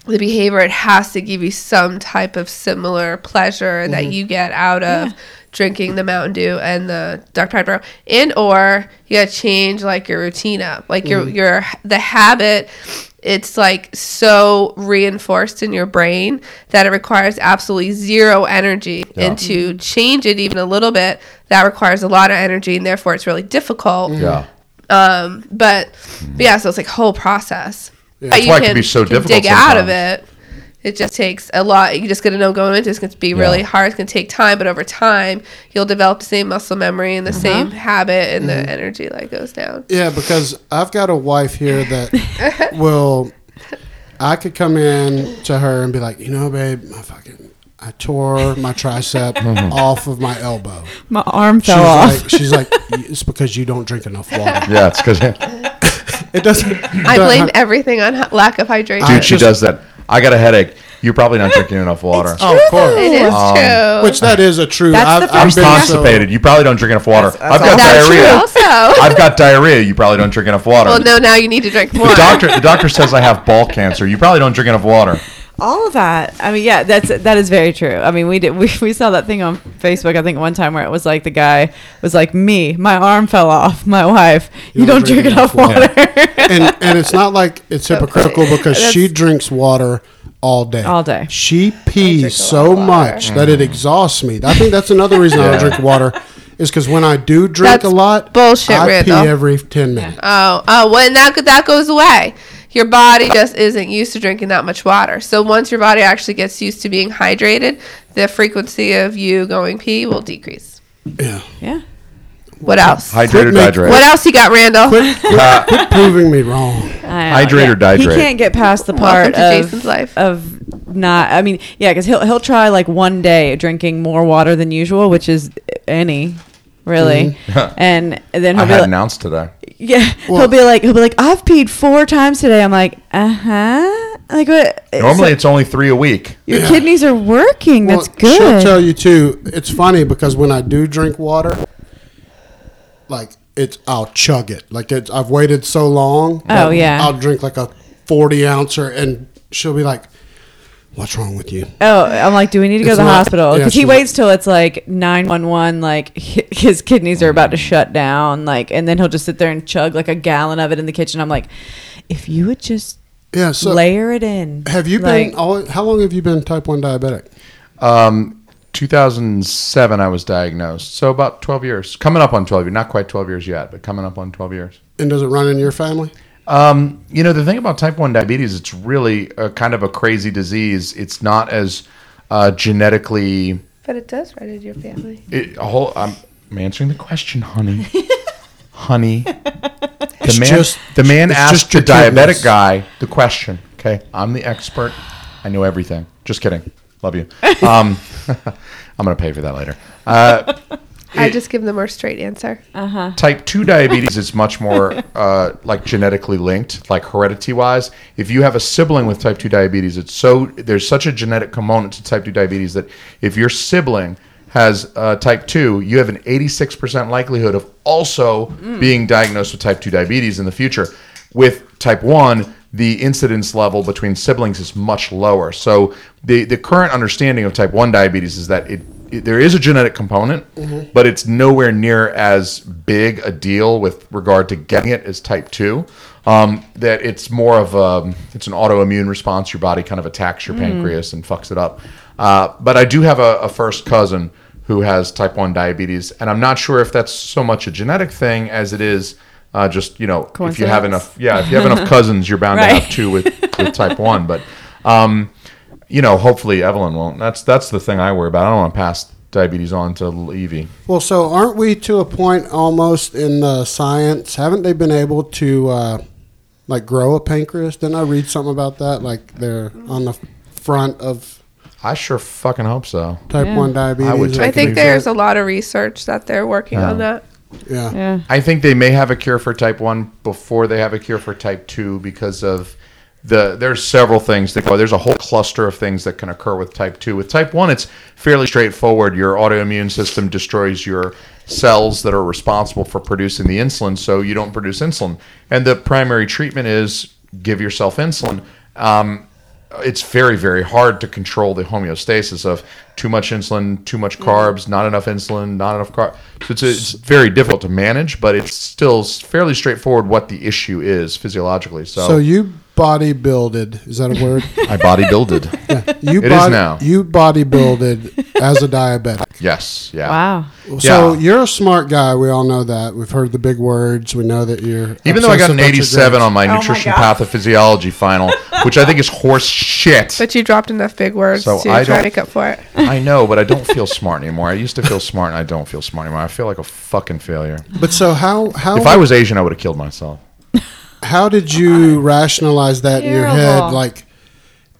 the behavior, it has to give you some type of similar pleasure that mm-hmm. you get out of drinking the Mountain Dew and the Dr Pepper, and or you gotta change like your routine up, like your mm-hmm. your the habit. It's like so reinforced in your brain that it requires absolutely zero energy, and to change it even a little bit, that requires a lot of energy, and therefore it's really difficult. Yeah. Um, but, but yeah, so it's like whole process. But That's why it can be so difficult Dig out of it. It just takes a lot. You just got to know going into it. It's going to be really Yeah. hard. It's going to take time, but over time, you'll develop the same muscle memory and the same habit, and the energy like goes down. Yeah, because I've got a wife here that [LAUGHS] will. I could come in to her and be like, you know, babe, my fucking, I tore my tricep [LAUGHS] off of my elbow. My arm She's fell off. like, she's like, it's because you don't drink enough water. [LAUGHS] Yeah, it's because It doesn't. I blame everything on lack of hydration. dude, she just- does that. I got a headache. You're probably not drinking enough water. Oh, of course. it is Um, true. Which that is a true. That's I've, the I'm I've so- constipated. You probably don't drink enough water. That's- I've got That's true. diarrhea. Also, I've got diarrhea. You probably don't drink enough water. well, no, now you need to drink more. The doctor, the doctor says I have ball cancer. You probably don't drink enough water. All of that. I mean, yeah, that's that is very true. I mean, we did [LAUGHS] we, we saw that thing on Facebook. I think one time where it was like the guy was like, "Me, my arm fell off. My wife, you, don't, drink, enough water." [LAUGHS] and and it's not like it's hypocritical because she drinks water all day. All day. She drink pees so lot of much that it exhausts me. I think that's another reason I don't drink water. Is because when I do drink That's a lot, bullshit, I Randall. pee every ten minutes. Oh, oh, when that that goes away, your body just isn't used to drinking that much water. So once your body actually gets used to being hydrated, the frequency of you going pee will decrease. Yeah, yeah. What else? Hydrate or make- dihydrate? What else you got, Randall? quit, quit, uh, quit proving me wrong. I know, Hydrate or He can't get past the Welcome part to of life. of not. I mean, yeah, because he'll he'll try like one day drinking more water than usual, which is any really, mm-hmm. and then I he'll be had like, an ounce today. [LAUGHS] yeah, Well- he'll be like he'll be like, I've peed four times today. I'm like, uh huh. Like what? Normally, so it's only three a week. your kidneys are working. That's Well, She'll tell you too. It's funny because when I do drink water, like it's, I'll chug it. Like it's, I've waited so long. Oh, yeah. I'll drink like a forty ouncer, and she'll be like, "What's wrong with you?" Oh, I'm like, do we need to go It's to the not- hospital? yeah, Because he she's waits till it's like 911, like his kidneys are about to shut down, like, and then he'll just sit there and chug like a gallon of it in the kitchen. I'm like, if you would just Yeah. So layer it in. have you like, been? All, how long have you been type one diabetic? Um, 2007, I was diagnosed. So about 12 years. Coming up on 12 years. Not quite 12 years yet, but coming up on 12 years. And does it run in your family? Um, you know, the thing about type 1 diabetes, it's really a kind of a crazy disease. It's not as uh, genetically. But it does run in your family. It, a whole, I'm, I'm answering the question, honey. [LAUGHS] honey. The It's man, just- the man asked just the your diabetic guy the question. Okay. I'm the expert. I know everything. Just kidding. Love you. [LAUGHS] Um, [LAUGHS] I'm going to pay for that later. Uh, I just give them a more straight answer. type 2 diabetes is much more [LAUGHS] uh, like genetically linked like heredity wise if you have a sibling with type 2 diabetes it's so there's such a genetic component to type 2 diabetes that if your sibling has uh, type 2 you have an 86% likelihood of also being diagnosed with type 2 diabetes in the future. With type 1 the incidence level between siblings is much lower. So the, the current understanding of type 1 diabetes is that it it- there is a genetic component, but it's nowhere near as big a deal with regard to getting it as type two. Um, that it's more of a it's an autoimmune response. Your body kind of attacks your pancreas and fucks it up. Uh, but I do have a, a first cousin who has type one diabetes, and I'm not sure if that's so much a genetic thing as it is uh, just you know if you have enough yeah if you have enough [LAUGHS] cousins you're bound to have two with, with type one. But um, you know, hopefully Evelyn won't. That's that's the thing I worry about. I don't want to pass diabetes on to Evie. Well, so aren't we to a point almost in the science? Haven't they been able to uh, like grow a pancreas? Didn't I read something about that? Like they're on the front of I sure fucking hope so. type Yeah. one diabetes. I would take I think easy. there's a lot of research that they're working on that. yeah. Yeah. I think they may have a cure for type one before they have a cure for type two because of the there's several things that go. There's a whole cluster of things that can occur with type two. With type one, it's fairly straightforward. Your autoimmune system destroys your cells that are responsible for producing the insulin, so you don't produce insulin. And the primary treatment is give yourself insulin. Um, it's very very hard to control the homeostasis of too much insulin too much carbs not enough insulin not enough carbs. so it's, it's very difficult to manage but it's still fairly straightforward what the issue is physiologically so, So you bodybuilded, is that a word? [LAUGHS] i bodybuilded You It is now. You bodybuilded as a diabetic. [LAUGHS] yes yeah Wow. So Yeah. you're a smart guy. We all know that. We've heard the big words. We know that you're. even though i got an 87 on my Oh my nutrition God. pathophysiology final which i think is horse shit But you dropped enough big words So to I try to make up for it. [LAUGHS] i know but i don't feel smart anymore i used to feel smart and i don't feel smart anymore i feel like a fucking failure But so how how if i was asian i would have killed myself how did you rationalize that in your head? Like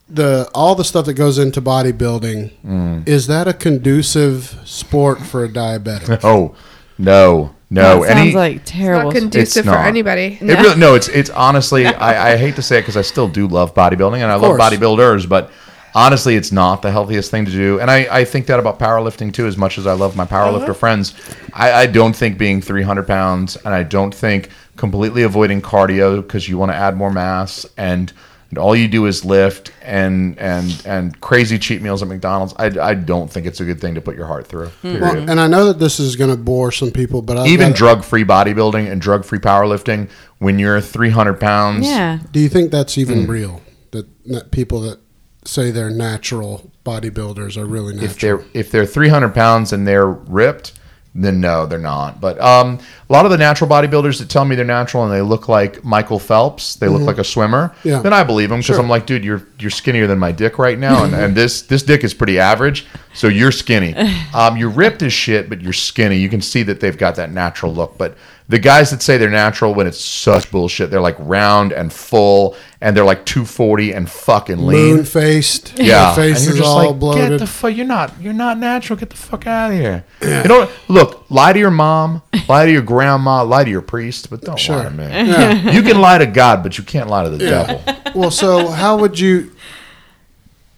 the all the stuff that goes into bodybuilding. Mm. Is that a conducive sport for a diabetic? [LAUGHS] oh no no that sounds any like terrible. Not conducive for not. anybody. It really, [LAUGHS] no, it's it's honestly, I, I hate to say it because I still do love bodybuilding and I love bodybuilders, but honestly, it's not the healthiest thing to do. And I, I think that about powerlifting too, as much as I love my powerlifter uh-huh. friends. I, I don't think being 300 pounds and I don't think completely avoiding cardio because you want to add more mass and. and all you do is lift and and and crazy cheat meals at McDonald's. I, I don't think it's a good thing to put your heart through. Hmm. Period. well, and I know that this is going to bore some people, but I've Even got- drug free bodybuilding and drug free powerlifting, when you're 300 pounds, yeah. Do you think that's even hmm. real? That, that people that say they're natural bodybuilders are really natural. if they're if they're 300 pounds and they're ripped then no they're not but um, a lot of the natural bodybuilders that tell me they're natural and they look like michael phelps they look like a swimmer Mm-hmm. Yeah. then i believe them because Sure. i'm like dude you're you're skinnier than my dick right now and, and this this dick is pretty average so you're skinny [LAUGHS] um, you're ripped as shit but you're skinny you can see that they've got that natural look but the guys that say they're natural when it's such bullshit they're like round and full and they're like 240 and fucking lean moon faced, yeah, their face and you're just all like, bloated. get the fuck. You're not. You're not natural. Get the fuck out of here. You know, look. Lie to your mom. lie to your grandma. Lie to your priest. But don't lie to me. Yeah. You can lie to God, but you can't lie to the devil. well, so how would you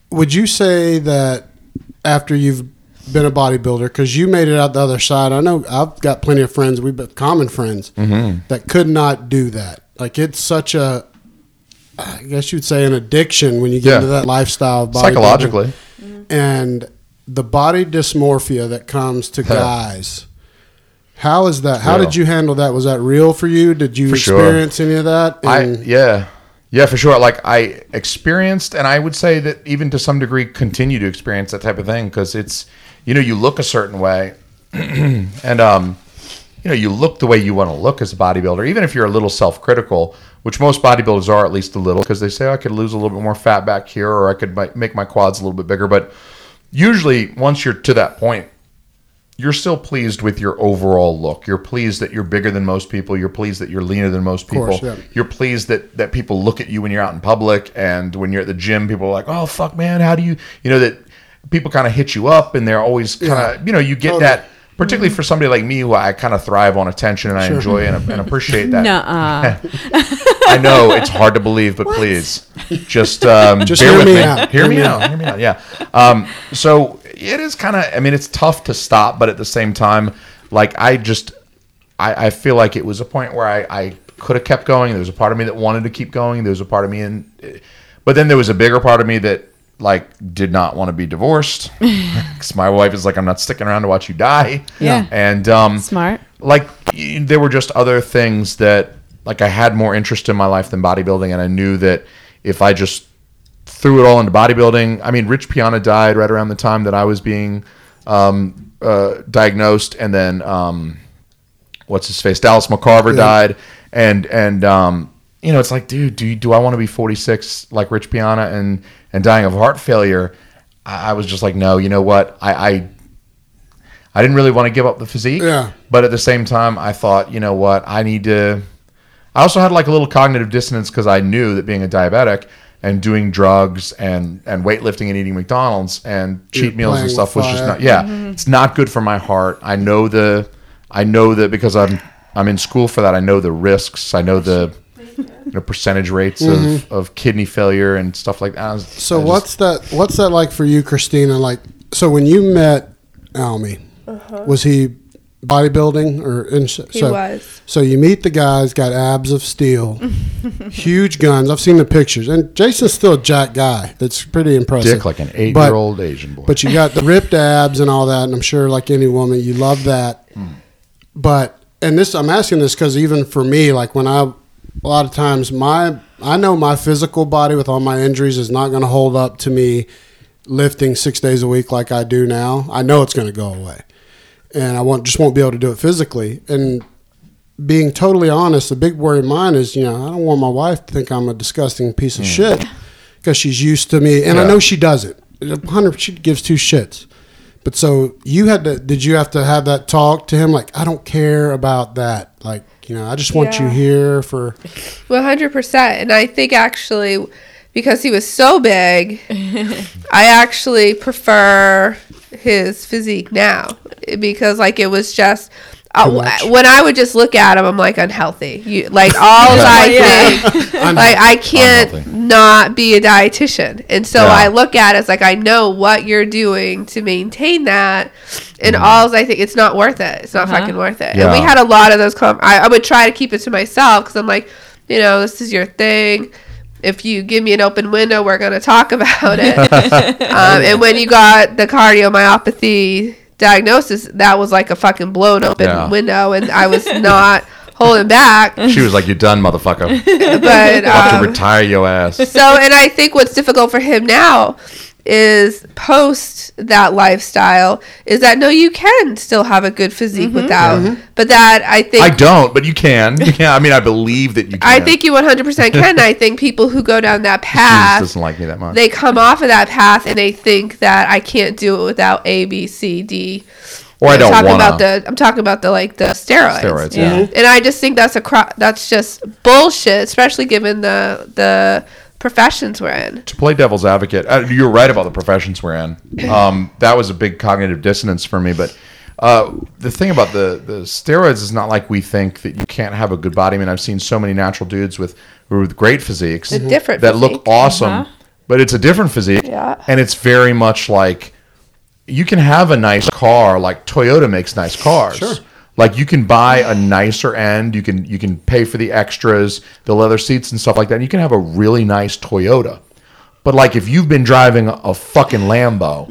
would you say that after you've been a bodybuilder because you made it out the other side? I know I've got plenty of friends. We've been common friends Mm-hmm. that could not do that. Like it's such a, I guess you'd say an addiction when you get Yeah. into that lifestyle of bodybuilding. Psychologically, and the body dysmorphia that comes to [LAUGHS] guys. How is that? How real. did you handle that? Was that real for you? Did you For sure. experience any of that? I yeah. Yeah, for sure. Like I experienced, and I would say that even to some degree, continue to experience that type of thing because it's, you know, you look a certain way, [CLEARS THROAT] and um, you know, you look the way you want to look as a bodybuilder, even if you're a little self-critical, which most bodybuilders are at least a little, because they say "Oh, I could lose a little bit more fat back here, or I could make my quads a little bit bigger. But usually, once you're to that point, you're still pleased with your overall look. You're pleased that you're bigger than most people. You're pleased that you're leaner than most people. course, yeah. You're pleased that that people look at you when you're out in public and when you're at the gym. People are like, "Oh fuck, man, how do you?" You know that people kind of hit you up and they're always kind of Yeah. you know you get Totally. that. Particularly for somebody like me, who I kind of thrive on attention and I enjoy and, and appreciate that. Nuh-uh. [LAUGHS] I know it's hard to believe, but please, [LAUGHS] just um, Just bear hear with me me. out. Hear me out. Hear me out. Yeah. Um, so it is kind of. I mean, it's tough to stop, but at the same time, like I just, I, I feel like it was a point where I, I could have kept going. There was a part of me that wanted to keep going. There was a part of me, and but then there was a bigger part of me that like did not want to be divorced [LAUGHS] because my wife is like, I'm not sticking around to watch you die. Yeah. And um, Smart. like there were just other things that like I had more interest in my life than bodybuilding, and I knew that if I just threw it all into bodybuilding, I mean, Rich Piana died right around the time that I was being um, uh, diagnosed, and then um, what's his face, Dallas McCarver died, and and um, you know, it's like, dude, do you, do I want to be 46 like Rich Piana and and dying of heart failure? I, I was just like, no, you know what, I, I I didn't really want to give up the physique. Yeah. But at the same time, I thought, you know what, I need to. I also had like a little cognitive dissonance because I knew that being a diabetic and doing drugs and and weightlifting and eating McDonald's and cheat You're meals and stuff was just not. Yeah, it's not good for my heart. I know the. I know that because I'm I'm in school for that. I know the risks. I know the. [LAUGHS] You know, percentage rates of, of kidney failure and stuff like that. I was- Mm-hmm. So I just- what's that? What's that like for you, Christina? Like, so when you met Almy, was he bodybuilding or? In, Uh-huh. He so, was. So you meet the guys, got abs of steel, [LAUGHS] huge guns. I've seen the pictures, and Jason's still a jack guy. That's pretty impressive. dick like an eight-year-old Asian boy? But you got the ripped abs and all that, and I'm sure, like any woman, you love that. But and this, I'm asking this because even for me, like when I, a lot of times my, I know my physical body with all my injuries is not going to hold up to me lifting six days a week like I do now. I know it's going to go away, and I won't just won't be able to do it physically. And being totally honest, the big worry of mine is, you know, I don't want my wife to think I'm a disgusting piece of hmm. shit because she's used to me, and I know she doesn't. A Hundred, she gives two shits. But so you had to? Did you have to have that talk to him? Like, I don't care about that. Like, you know, I just want you here for. One hundred percent. And I think actually, because he was so big, [LAUGHS] I actually prefer his physique now because like it was just. Uh, when I would just look at him, I'm like unhealthy. You like all I [LAUGHS] Yeah. think, [LAUGHS] like I can't Unhealthy. not be a dietitian, and so Yeah. I look at it as like I know what you're doing to maintain that, and alls I think it's not worth it. It's not Uh-huh. fucking worth it. And we had a lot of those. Com- I, I would try to keep it to myself because I'm like, you know, this is your thing. If you give me an open window, we're going to talk [LAUGHS] about it. um, and when you got the cardiomyopathy diagnosis, that was like a fucking blown open Yeah. window, and I was not [LAUGHS] holding back. she was like, "You're done, motherfucker. [LAUGHS] But um, to retire your ass." so, and I think what's difficult for him now is post that lifestyle is that no, you can still have a good physique mm-hmm. without, mm-hmm. but that I think I don't, but you can. You can. I mean, I believe that you can. I think you 100% can. I think people who go down that [LAUGHS] Jesus path, doesn't like me that much. they come off of that path and they think that I can't do it without A, B, C, D. or I I'm don't talking want about to. the. I'm talking about the like the steroids. Steroids, Yeah. yeah. And I just think that's a cro- that's just bullshit, especially given the the professions we're in. To play devil's advocate, uh, you're right about the professions we're in. [CLEARS THROAT] Um, that was a big cognitive dissonance for me. But uh, the thing about the, the steroids is not like we think that you can't have a good body. I mean, I've seen so many natural dudes with with great physiques A different that look awesome, Uh-huh. but it's a different physique, Yeah. and it's very much like you can have a nice car, like Toyota makes nice cars. Sure. Like you can buy a nicer end, you can you can pay for the extras, the leather seats and stuff like that. And you can have a really nice Toyota. But like if you've been driving a fucking Lambo,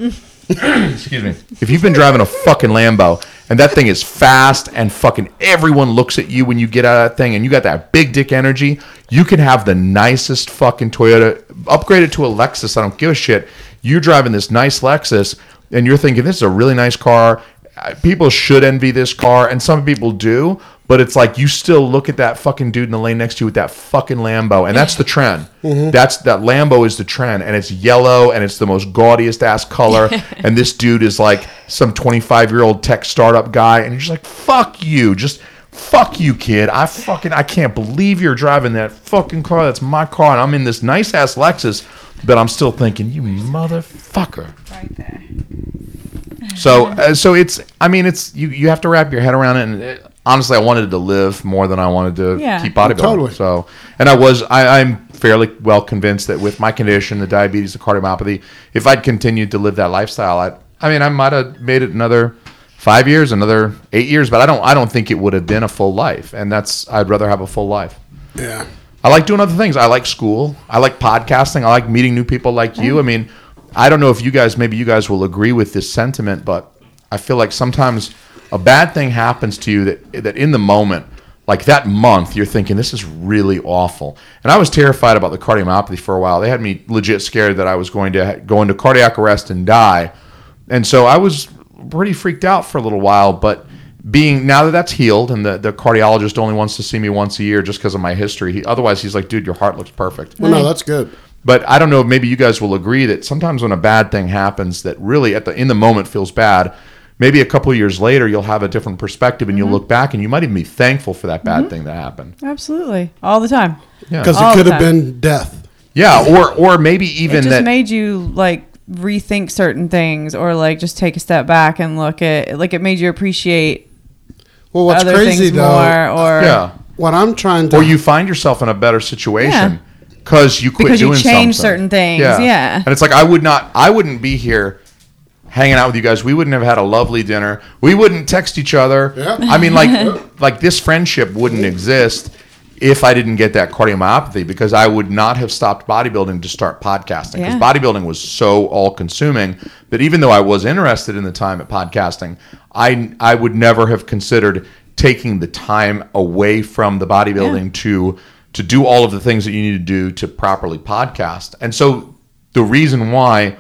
[COUGHS] excuse me, if you've been driving a fucking Lambo and that thing is fast and fucking everyone looks at you when you get out of that thing and you got that big dick energy, you can have the nicest fucking Toyota, upgrade it to a Lexus. I don't give a shit. You're driving this nice Lexus and you're thinking this is a really nice car. Uh, People should envy this car, and some people do. But it's like you still look at that fucking dude in the lane next to you with that fucking Lambo, and that's the trend. [LAUGHS] That's that Lambo is the trend, and it's yellow, and it's the most gaudiest ass color. [LAUGHS] and this dude is like some 25 year old tech startup guy, and you're just like, fuck you, just fuck you, kid. I fucking I can't believe you're driving that fucking car. That's my car, and I'm in this nice ass Lexus, but I'm still thinking, you motherfucker. Right there. So, uh, so it's. I mean, it's you. You have to wrap your head around it. And it, honestly, I wanted to live more than I wanted to Yeah. keep bodybuilding. Totally. So, and I was. I, I'm fairly well convinced that with my condition, the diabetes, the cardiomyopathy, if I'd continued to live that lifestyle, I. I mean, I might have made it another five years, another eight years, but I don't. I don't think it would have been a full life. And that's. I'd rather have a full life. Yeah. I like doing other things. I like school. I like podcasting. I like meeting new people like you. I mean, I don't know if you guys, maybe you guys will agree with this sentiment, but I feel like sometimes a bad thing happens to you that that in the moment, like that month, you're thinking this is really awful. And I was terrified about the cardiomyopathy for a while. They had me legit scared that I was going to go into cardiac arrest and die. And so I was pretty freaked out for a little while, but being now that that's healed and the, the cardiologist only wants to see me once a year just because of my history. He, otherwise, he's like, dude, your heart looks perfect. Well, no, that's good. But I don't know. Maybe you guys will agree that sometimes when a bad thing happens, that really at the in the moment feels bad. maybe a couple of years later you'll have a different perspective Mm-hmm. and you'll look back and you might even be thankful for that bad thing that happened. Absolutely. All the time. Yeah. Because All it could have been death. Yeah, or or maybe even it just that made you like rethink certain things or like just take a step back and look at like it made you appreciate Well, what's other crazy things though, more or yeah. what I'm trying to Or you find yourself in a better situation because you quit Because you doing changed something. certain things, yeah. And it's like I would not I wouldn't be here hanging out with you guys. We wouldn't have had a lovely dinner. We wouldn't text each other. Yeah. I mean like [LAUGHS] like this friendship wouldn't exist if I didn't get that cardiomyopathy because I would not have stopped bodybuilding to start podcasting because Yeah. bodybuilding was so all consuming that even though I was interested in the time at podcasting, I I would never have considered taking the time away from the bodybuilding to to do all of the things that you need to do to properly podcast. And so the reason why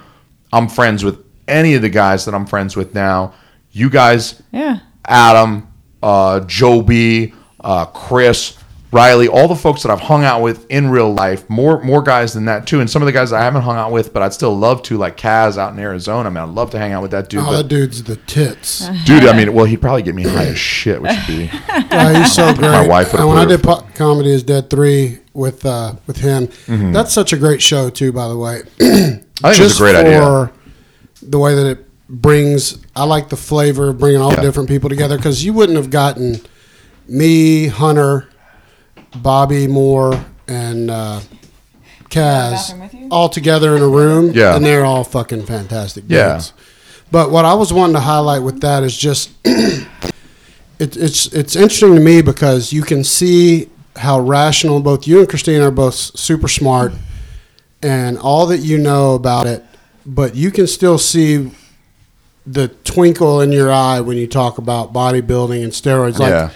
I'm friends with any of the guys that I'm friends with now, you guys yeah. Adam, uh, Joe B, uh, Chris, Riley, all the folks that I've hung out with in real life, more more guys than that too, and some of the guys I haven't hung out with, but I'd still love to, like Kaz out in Arizona. I mean, I'd love to hang out with that dude. Oh, but, that dude's the tits. [LAUGHS] dude, I mean, well, he'd probably get me high as shit, which would be [LAUGHS] Yeah, he's so [LAUGHS] great. My wife would and when I did po- comedy is dead three with uh, with him, Mm-hmm. that's such a great show too. By the way, [CLEARS THROAT] I think it was a great idea. the way that it brings. I like the flavor of bringing all Yeah. different people together because you wouldn't have gotten me, Hunter, Bobby Moore, and uh, Kaz all together in a room. Yeah. and they're all fucking fantastic. Yeah. dudes. But what I was wanting to highlight with that is just [CLEARS THROAT] it, it's it's interesting to me because you can see how rational both you and Christine are both super smart and all that you know about it, but you can still see the twinkle in your eye when you talk about bodybuilding and steroids, like yeah,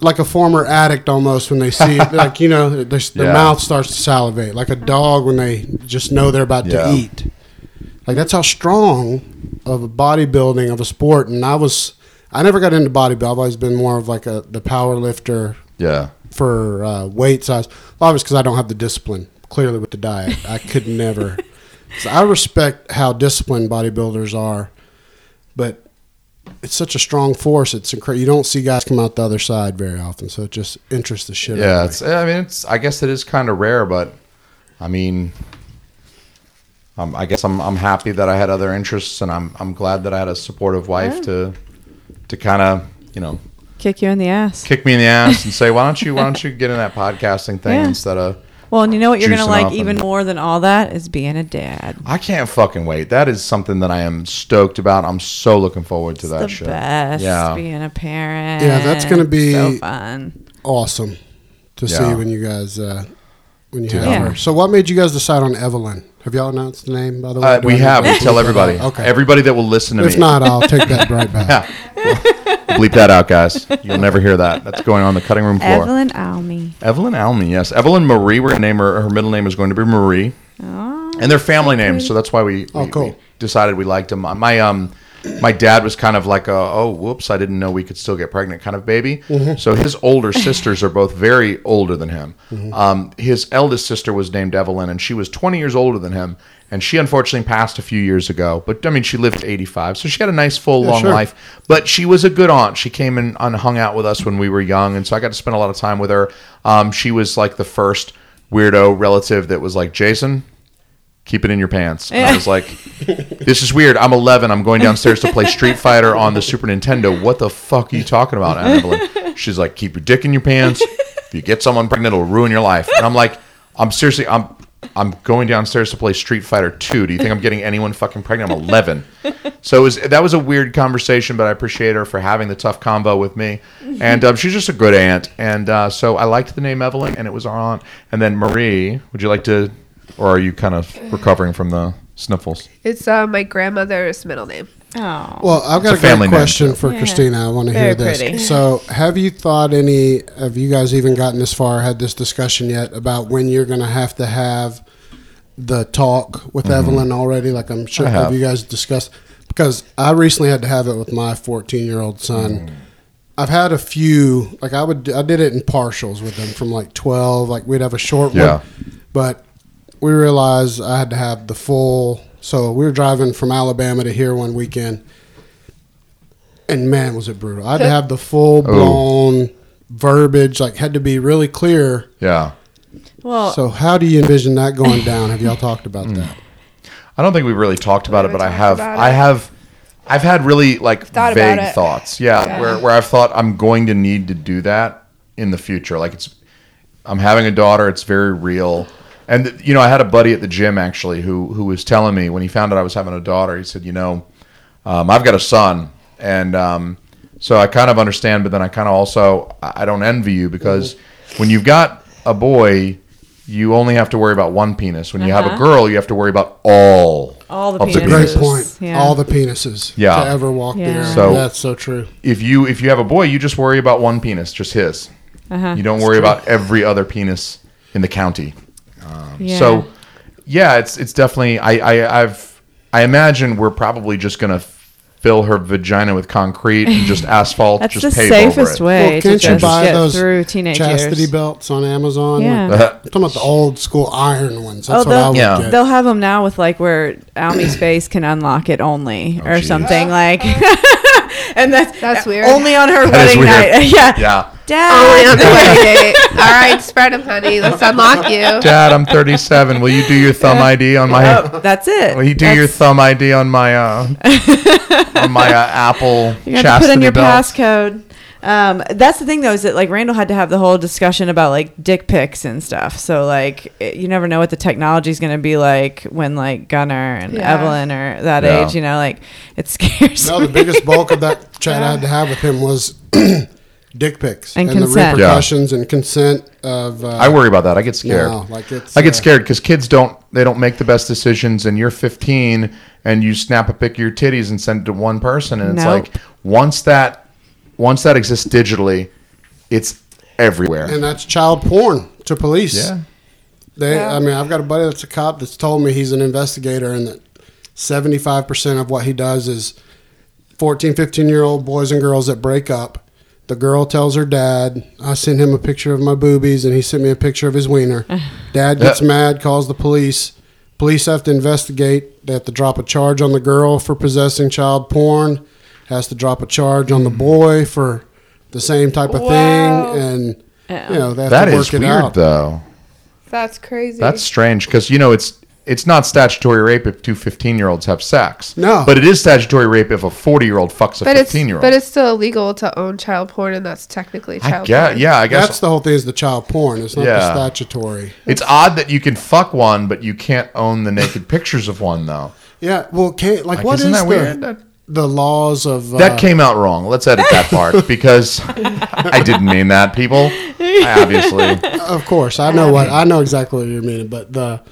like a former addict almost when they see it, [LAUGHS] like you know, their, their Yeah. mouth starts to salivate, like a dog when they just know they're about Yeah. to eat. Like that's how strong of a bodybuilding of a sport. And I was, I never got into bodybuilding. I've always been more of like a the power lifter yeah, for uh, weight size. Obviously, because I don't have the discipline. Clearly, with the diet, I could never. [LAUGHS] So I respect how disciplined bodybuilders are, but it's such a strong force. It's incredible. You don't see guys come out the other side very often, so it just interests the shit. yeah. It's I mean, it's I guess it is kind of rare, but I mean. Um, I guess I'm, I'm happy that I had other interests, and I'm I'm glad that I had a supportive wife Yeah. to to kind of you know Kick you in the ass. kick me in the ass and say, "Why don't you Why don't you get in that podcasting thing [LAUGHS] Yeah. instead of?" Well, and you know what you're gonna Juicing like even and- more than all that is being a dad. I can't fucking wait. That is something that I am stoked about. I'm so looking forward to It's that the shit. best. Yeah. Being a parent. Yeah, that's gonna be- so fun. awesome to Yeah. see when you guys uh, when you have Yeah. her. So, what made you guys decide on Evelyn? Have y'all announced the name by the way? Uh, we have. We tell everybody. [LAUGHS] Okay. Everybody that will listen to if me. not, I'll take that right back. [LAUGHS] Bleep that out, guys. You'll never hear that. That's going on the cutting room floor. Evelyn Almy. Evelyn Almy, yes. Evelyn Marie. We're gonna name her. Her middle name is going to be Marie, Oh, and they're family names, so that's why we, Oh, cool. we decided we liked them. My um, my dad was kind of like a oh whoops, I didn't know we could still get pregnant kind of baby. So his older sisters are both very older than him. Um, his eldest sister was named Evelyn, and she was 20 years older than him. And she unfortunately passed a few years ago, but I mean, she lived to 85, so she had a nice, full, long sure. life. But she was a good aunt. She came and, and hung out with us when we were young, and so I got to spend a lot of time with her. Um, she was like the first weirdo relative that was like, Jason, keep it in your pants. And I was like, this is weird. I'm 11. I'm going downstairs to play Street Fighter on the Super Nintendo. What the fuck are you talking about, Aunt Evelyn? She's like, keep your dick in your pants. If you get someone pregnant, it'll ruin your life. And I'm like, I'm seriously, I'm. I'm going downstairs to play Street Fighter 2. Do you think I'm getting anyone fucking pregnant? I'm 11. So it was, that was a weird conversation, but I appreciate her for having the tough combo with me. And um, she's just a good aunt. And uh, so I liked the name Evelyn, and it was our aunt. And then Marie, would you like to, or are you kind of recovering from the sniffles? It's uh, my grandmother's middle name. Oh. Well, I've got It's a a family great name, question too. for Yeah. Christina. I want to Very hear this. pretty. So, have you thought any? Have you guys even gotten this far? Had this discussion yet about when you're going to have to have the talk with Evelyn already? Like, I'm sure. Mm-hmm. I Have. have. you guys discussed? Because I recently had to have it with my 14 year old son. Mm. I've had a few. Like, I would. I did it in partials with them from like 12. Like, we'd have a short Yeah. one, but we realized I had to have the full. So we were driving from Alabama to here one weekend and man, was it brutal. I had to [LAUGHS] have the full blown verbiage, like had to be really clear. Yeah. Well, So how do you envision that going down? Have y'all talked about [LAUGHS] Mm. that? I don't think we really talked about it, but I have I have I've had really like thought vague thoughts. Yeah, Yeah. where where I've thought I'm going to need to do that in the future. Like it's I'm having a daughter, it's very real. And you know, I had a buddy at the gym actually who who was telling me when he found out I was having a daughter, he said, "You know, um, I've got a son, and um, so I kind of understand, but then I kind of also I I don't envy you because when you've got a boy, you only have to worry about one penis. When you have a Uh-huh. girl, you have to worry about all all the of the penises. Great point. Yeah. All the penises Yeah. to ever walk the Yeah. earth. So- That's so true. if you if you have a boy, you just worry about one penis, just his. Uh-huh. You don't worry about every other penis in the county. Um, yeah. So, yeah, it's it's definitely. I, I I've I imagine we're probably just gonna fill her vagina with concrete and just [LAUGHS] asphalt. that's just the pave safest over way Well, to can't you just buy get those through teenage chastity years. belts on Amazon? Yeah. Like, [LAUGHS] I'm talking about the old school iron ones. That's Oh, what I they'll, would Yeah. get. they'll have them now with like where Almy's face can unlock it only oh, or geez. something like. [LAUGHS] and that's That's weird. Only on her That is wedding night. yeah. Yeah, Only on Dad. the wedding date. All right, spread them, honey. Let's unlock you. Dad, I'm 37. Will you do your thumb ID on my? Oh, that's it. Will you do your thumb ID on my uh, [LAUGHS] on my uh, Apple You have to put in your belt? passcode. Um, that's the thing though, is that like Randall had to have the whole discussion about like dick pics and stuff. So like, it, you never know what the technology is going to be like when like Gunnar and Yeah. Evelyn are that Yeah. age. You know, like it scares No, me. the biggest bulk of that [LAUGHS] chat I had to have with him was dick pics And the consent. Yeah. repercussions and consent of. Uh, I worry about that. I get scared. No, like it's. I get uh, scared because kids don't they don't make the best decisions, and you're 15 and you snap a pic of your titties and send it to one person, and it's like once that once that exists digitally, it's everywhere. And that's child porn to police. yeah, They, Yeah. I mean, I've got a buddy that's a cop that's told me he's an investigator and that 75% of what he does is 14, 15 year old boys and girls that break up. The girl tells her dad, I sent him a picture of my boobies and he sent me a picture of his wiener. Dad gets Yeah. mad, calls the police. Police have to investigate. They have to drop a charge on the girl for possessing child porn, has to drop a charge on the mm. boy for the same type of Wow. thing. And, you know, they have that to work is it weird out. though. That's crazy. That's strange because you know it's it's not statutory rape if two 15 year olds have sex. No. but it is statutory rape if a 40 year old fucks a but 15 year old. but it's still illegal to own child porn, and that's technically I child guess, porn. yeah, I guess That's the whole thing is the child porn. It's not Yeah. the statutory. it's odd that you can fuck one, but you can't own the naked pictures of one though. Yeah, well, can't, like, Like, what is isn't that the, weird? That- the laws of uh, That came out wrong. Let's edit that part [LAUGHS] because I didn't mean that, people. I obviously. Of course, I know what I know exactly what you're meaning, but the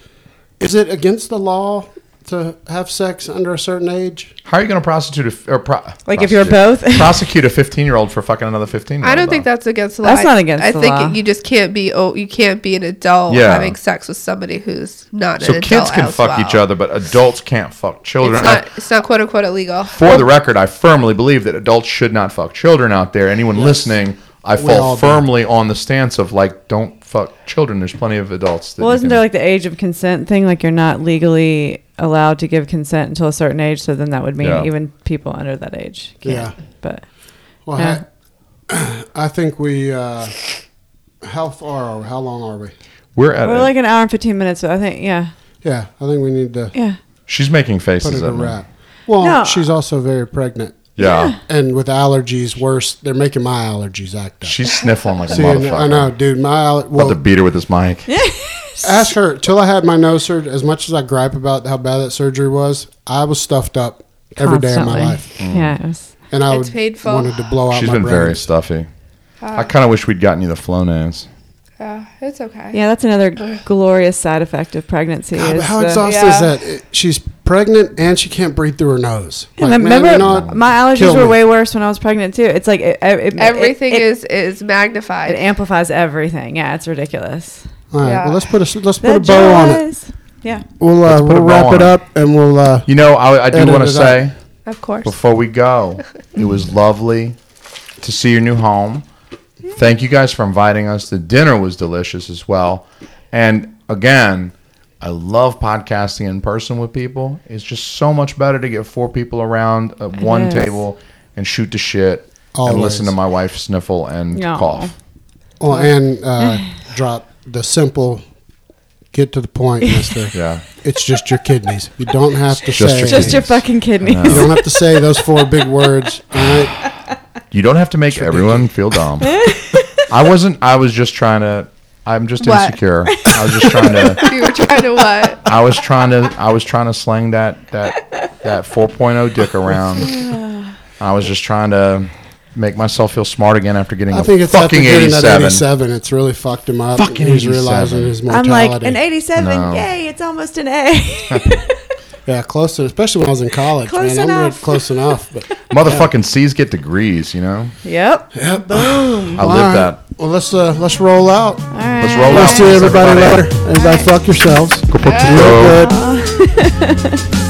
is it against the law to have sex under a certain age? How are you going to prosecute a, f- or pro, Like if you're both? [LAUGHS] prosecute a 15 year old for fucking another 15 year old? I don't think that's against the law. That's not against the law. I think law. you just can't be oh you can't be an adult Yeah. having sex with somebody who's not so. an Kids adult can as fuck well. each other, but adults can't fuck children. It's not it's not quote unquote illegal. For the record, I firmly believe that adults should not fuck children out there. Anyone listening, I fall all do. firmly on the stance of like, don't fuck children. There's plenty of adults. That Well, you isn't can- there like the age of consent thing? Like you're not legally allowed to give consent until a certain age. So then that would mean Yeah. even people under that age. Can't. Yeah. But Well, Yeah. I, [CLEARS THROAT] I think we. Uh, how far are we? How long are we? we're at we're it. like an hour and 15 minutes. So I think, yeah. Yeah, I think we need to Yeah. She's making put faces it a at me. wrap. Well, No. she's also very pregnant, Yeah. and with allergies, worse. They're making my allergies act up. She's sniffling like a See, motherfucker. I know, dude. My aller- About well, to beat her with this mic. [LAUGHS] ask her. Till I had my nose surgery, as much as I gripe about how bad that surgery was, I was stuffed up every day of my life, Mm. Yeah. It was, and I It's would painful. wanted to blow out She's my been very stuffy. Uh, I kind of wish we'd gotten you the Flonase. yeah, it's okay. yeah. That's another glorious side effect of pregnancy. God, is how the- exhausting Yeah. is that? It- she's pregnant and she can't breathe through her nose. Like, man, remember, you my allergies were me. way worse when I was pregnant too. It's like it, it, it- Everything it, is is magnified. It amplifies everything. Yeah, it's ridiculous. All right, Yeah. well, let's put a let's The put a bow on it. Yeah. We'll uh, Let's put a we'll wrap on it it. up and we'll. Uh, You know, I, I do want to say of course. before we go, [LAUGHS] it was lovely to see your new home. Thank you guys for inviting us. The dinner was delicious as well. And again, I love podcasting in person with people. It's just so much better to get four people around at one is. table and shoot the shit and listen to my wife sniffle and Aw. cough. Oh, and uh, drop the simple. Get to the point, [LAUGHS] Mister. Yeah. It's just your kidneys. You don't have to Just say. your Just your fucking kidneys. You don't have to say those four big words. All right. You don't have to make everyone feel dumb. [LAUGHS] I wasn't. I was just trying to. I'm just What? insecure. I was just trying to. [LAUGHS] You were trying to what? I was trying to. I was trying to sling that that that 4.0 dick around. I was just trying to make myself feel smart again after getting I think it's after fucking getting that 87. 87. It's really fucked him up. Fucking He's realizing 87. his I'm like an 87. No. Yay! It's almost an A. [LAUGHS] yeah, close to. Especially when I was in college. Close man, I'm enough. close enough. But [LAUGHS] Motherfucking C's get degrees. You know. yep. Yep. Boom. I All live right. that. Well, let's uh, let's roll out. All right. Let's roll We'll out. see everybody Everybody. later. Everybody, fuck yourselves. Go put Real the- good. [LAUGHS]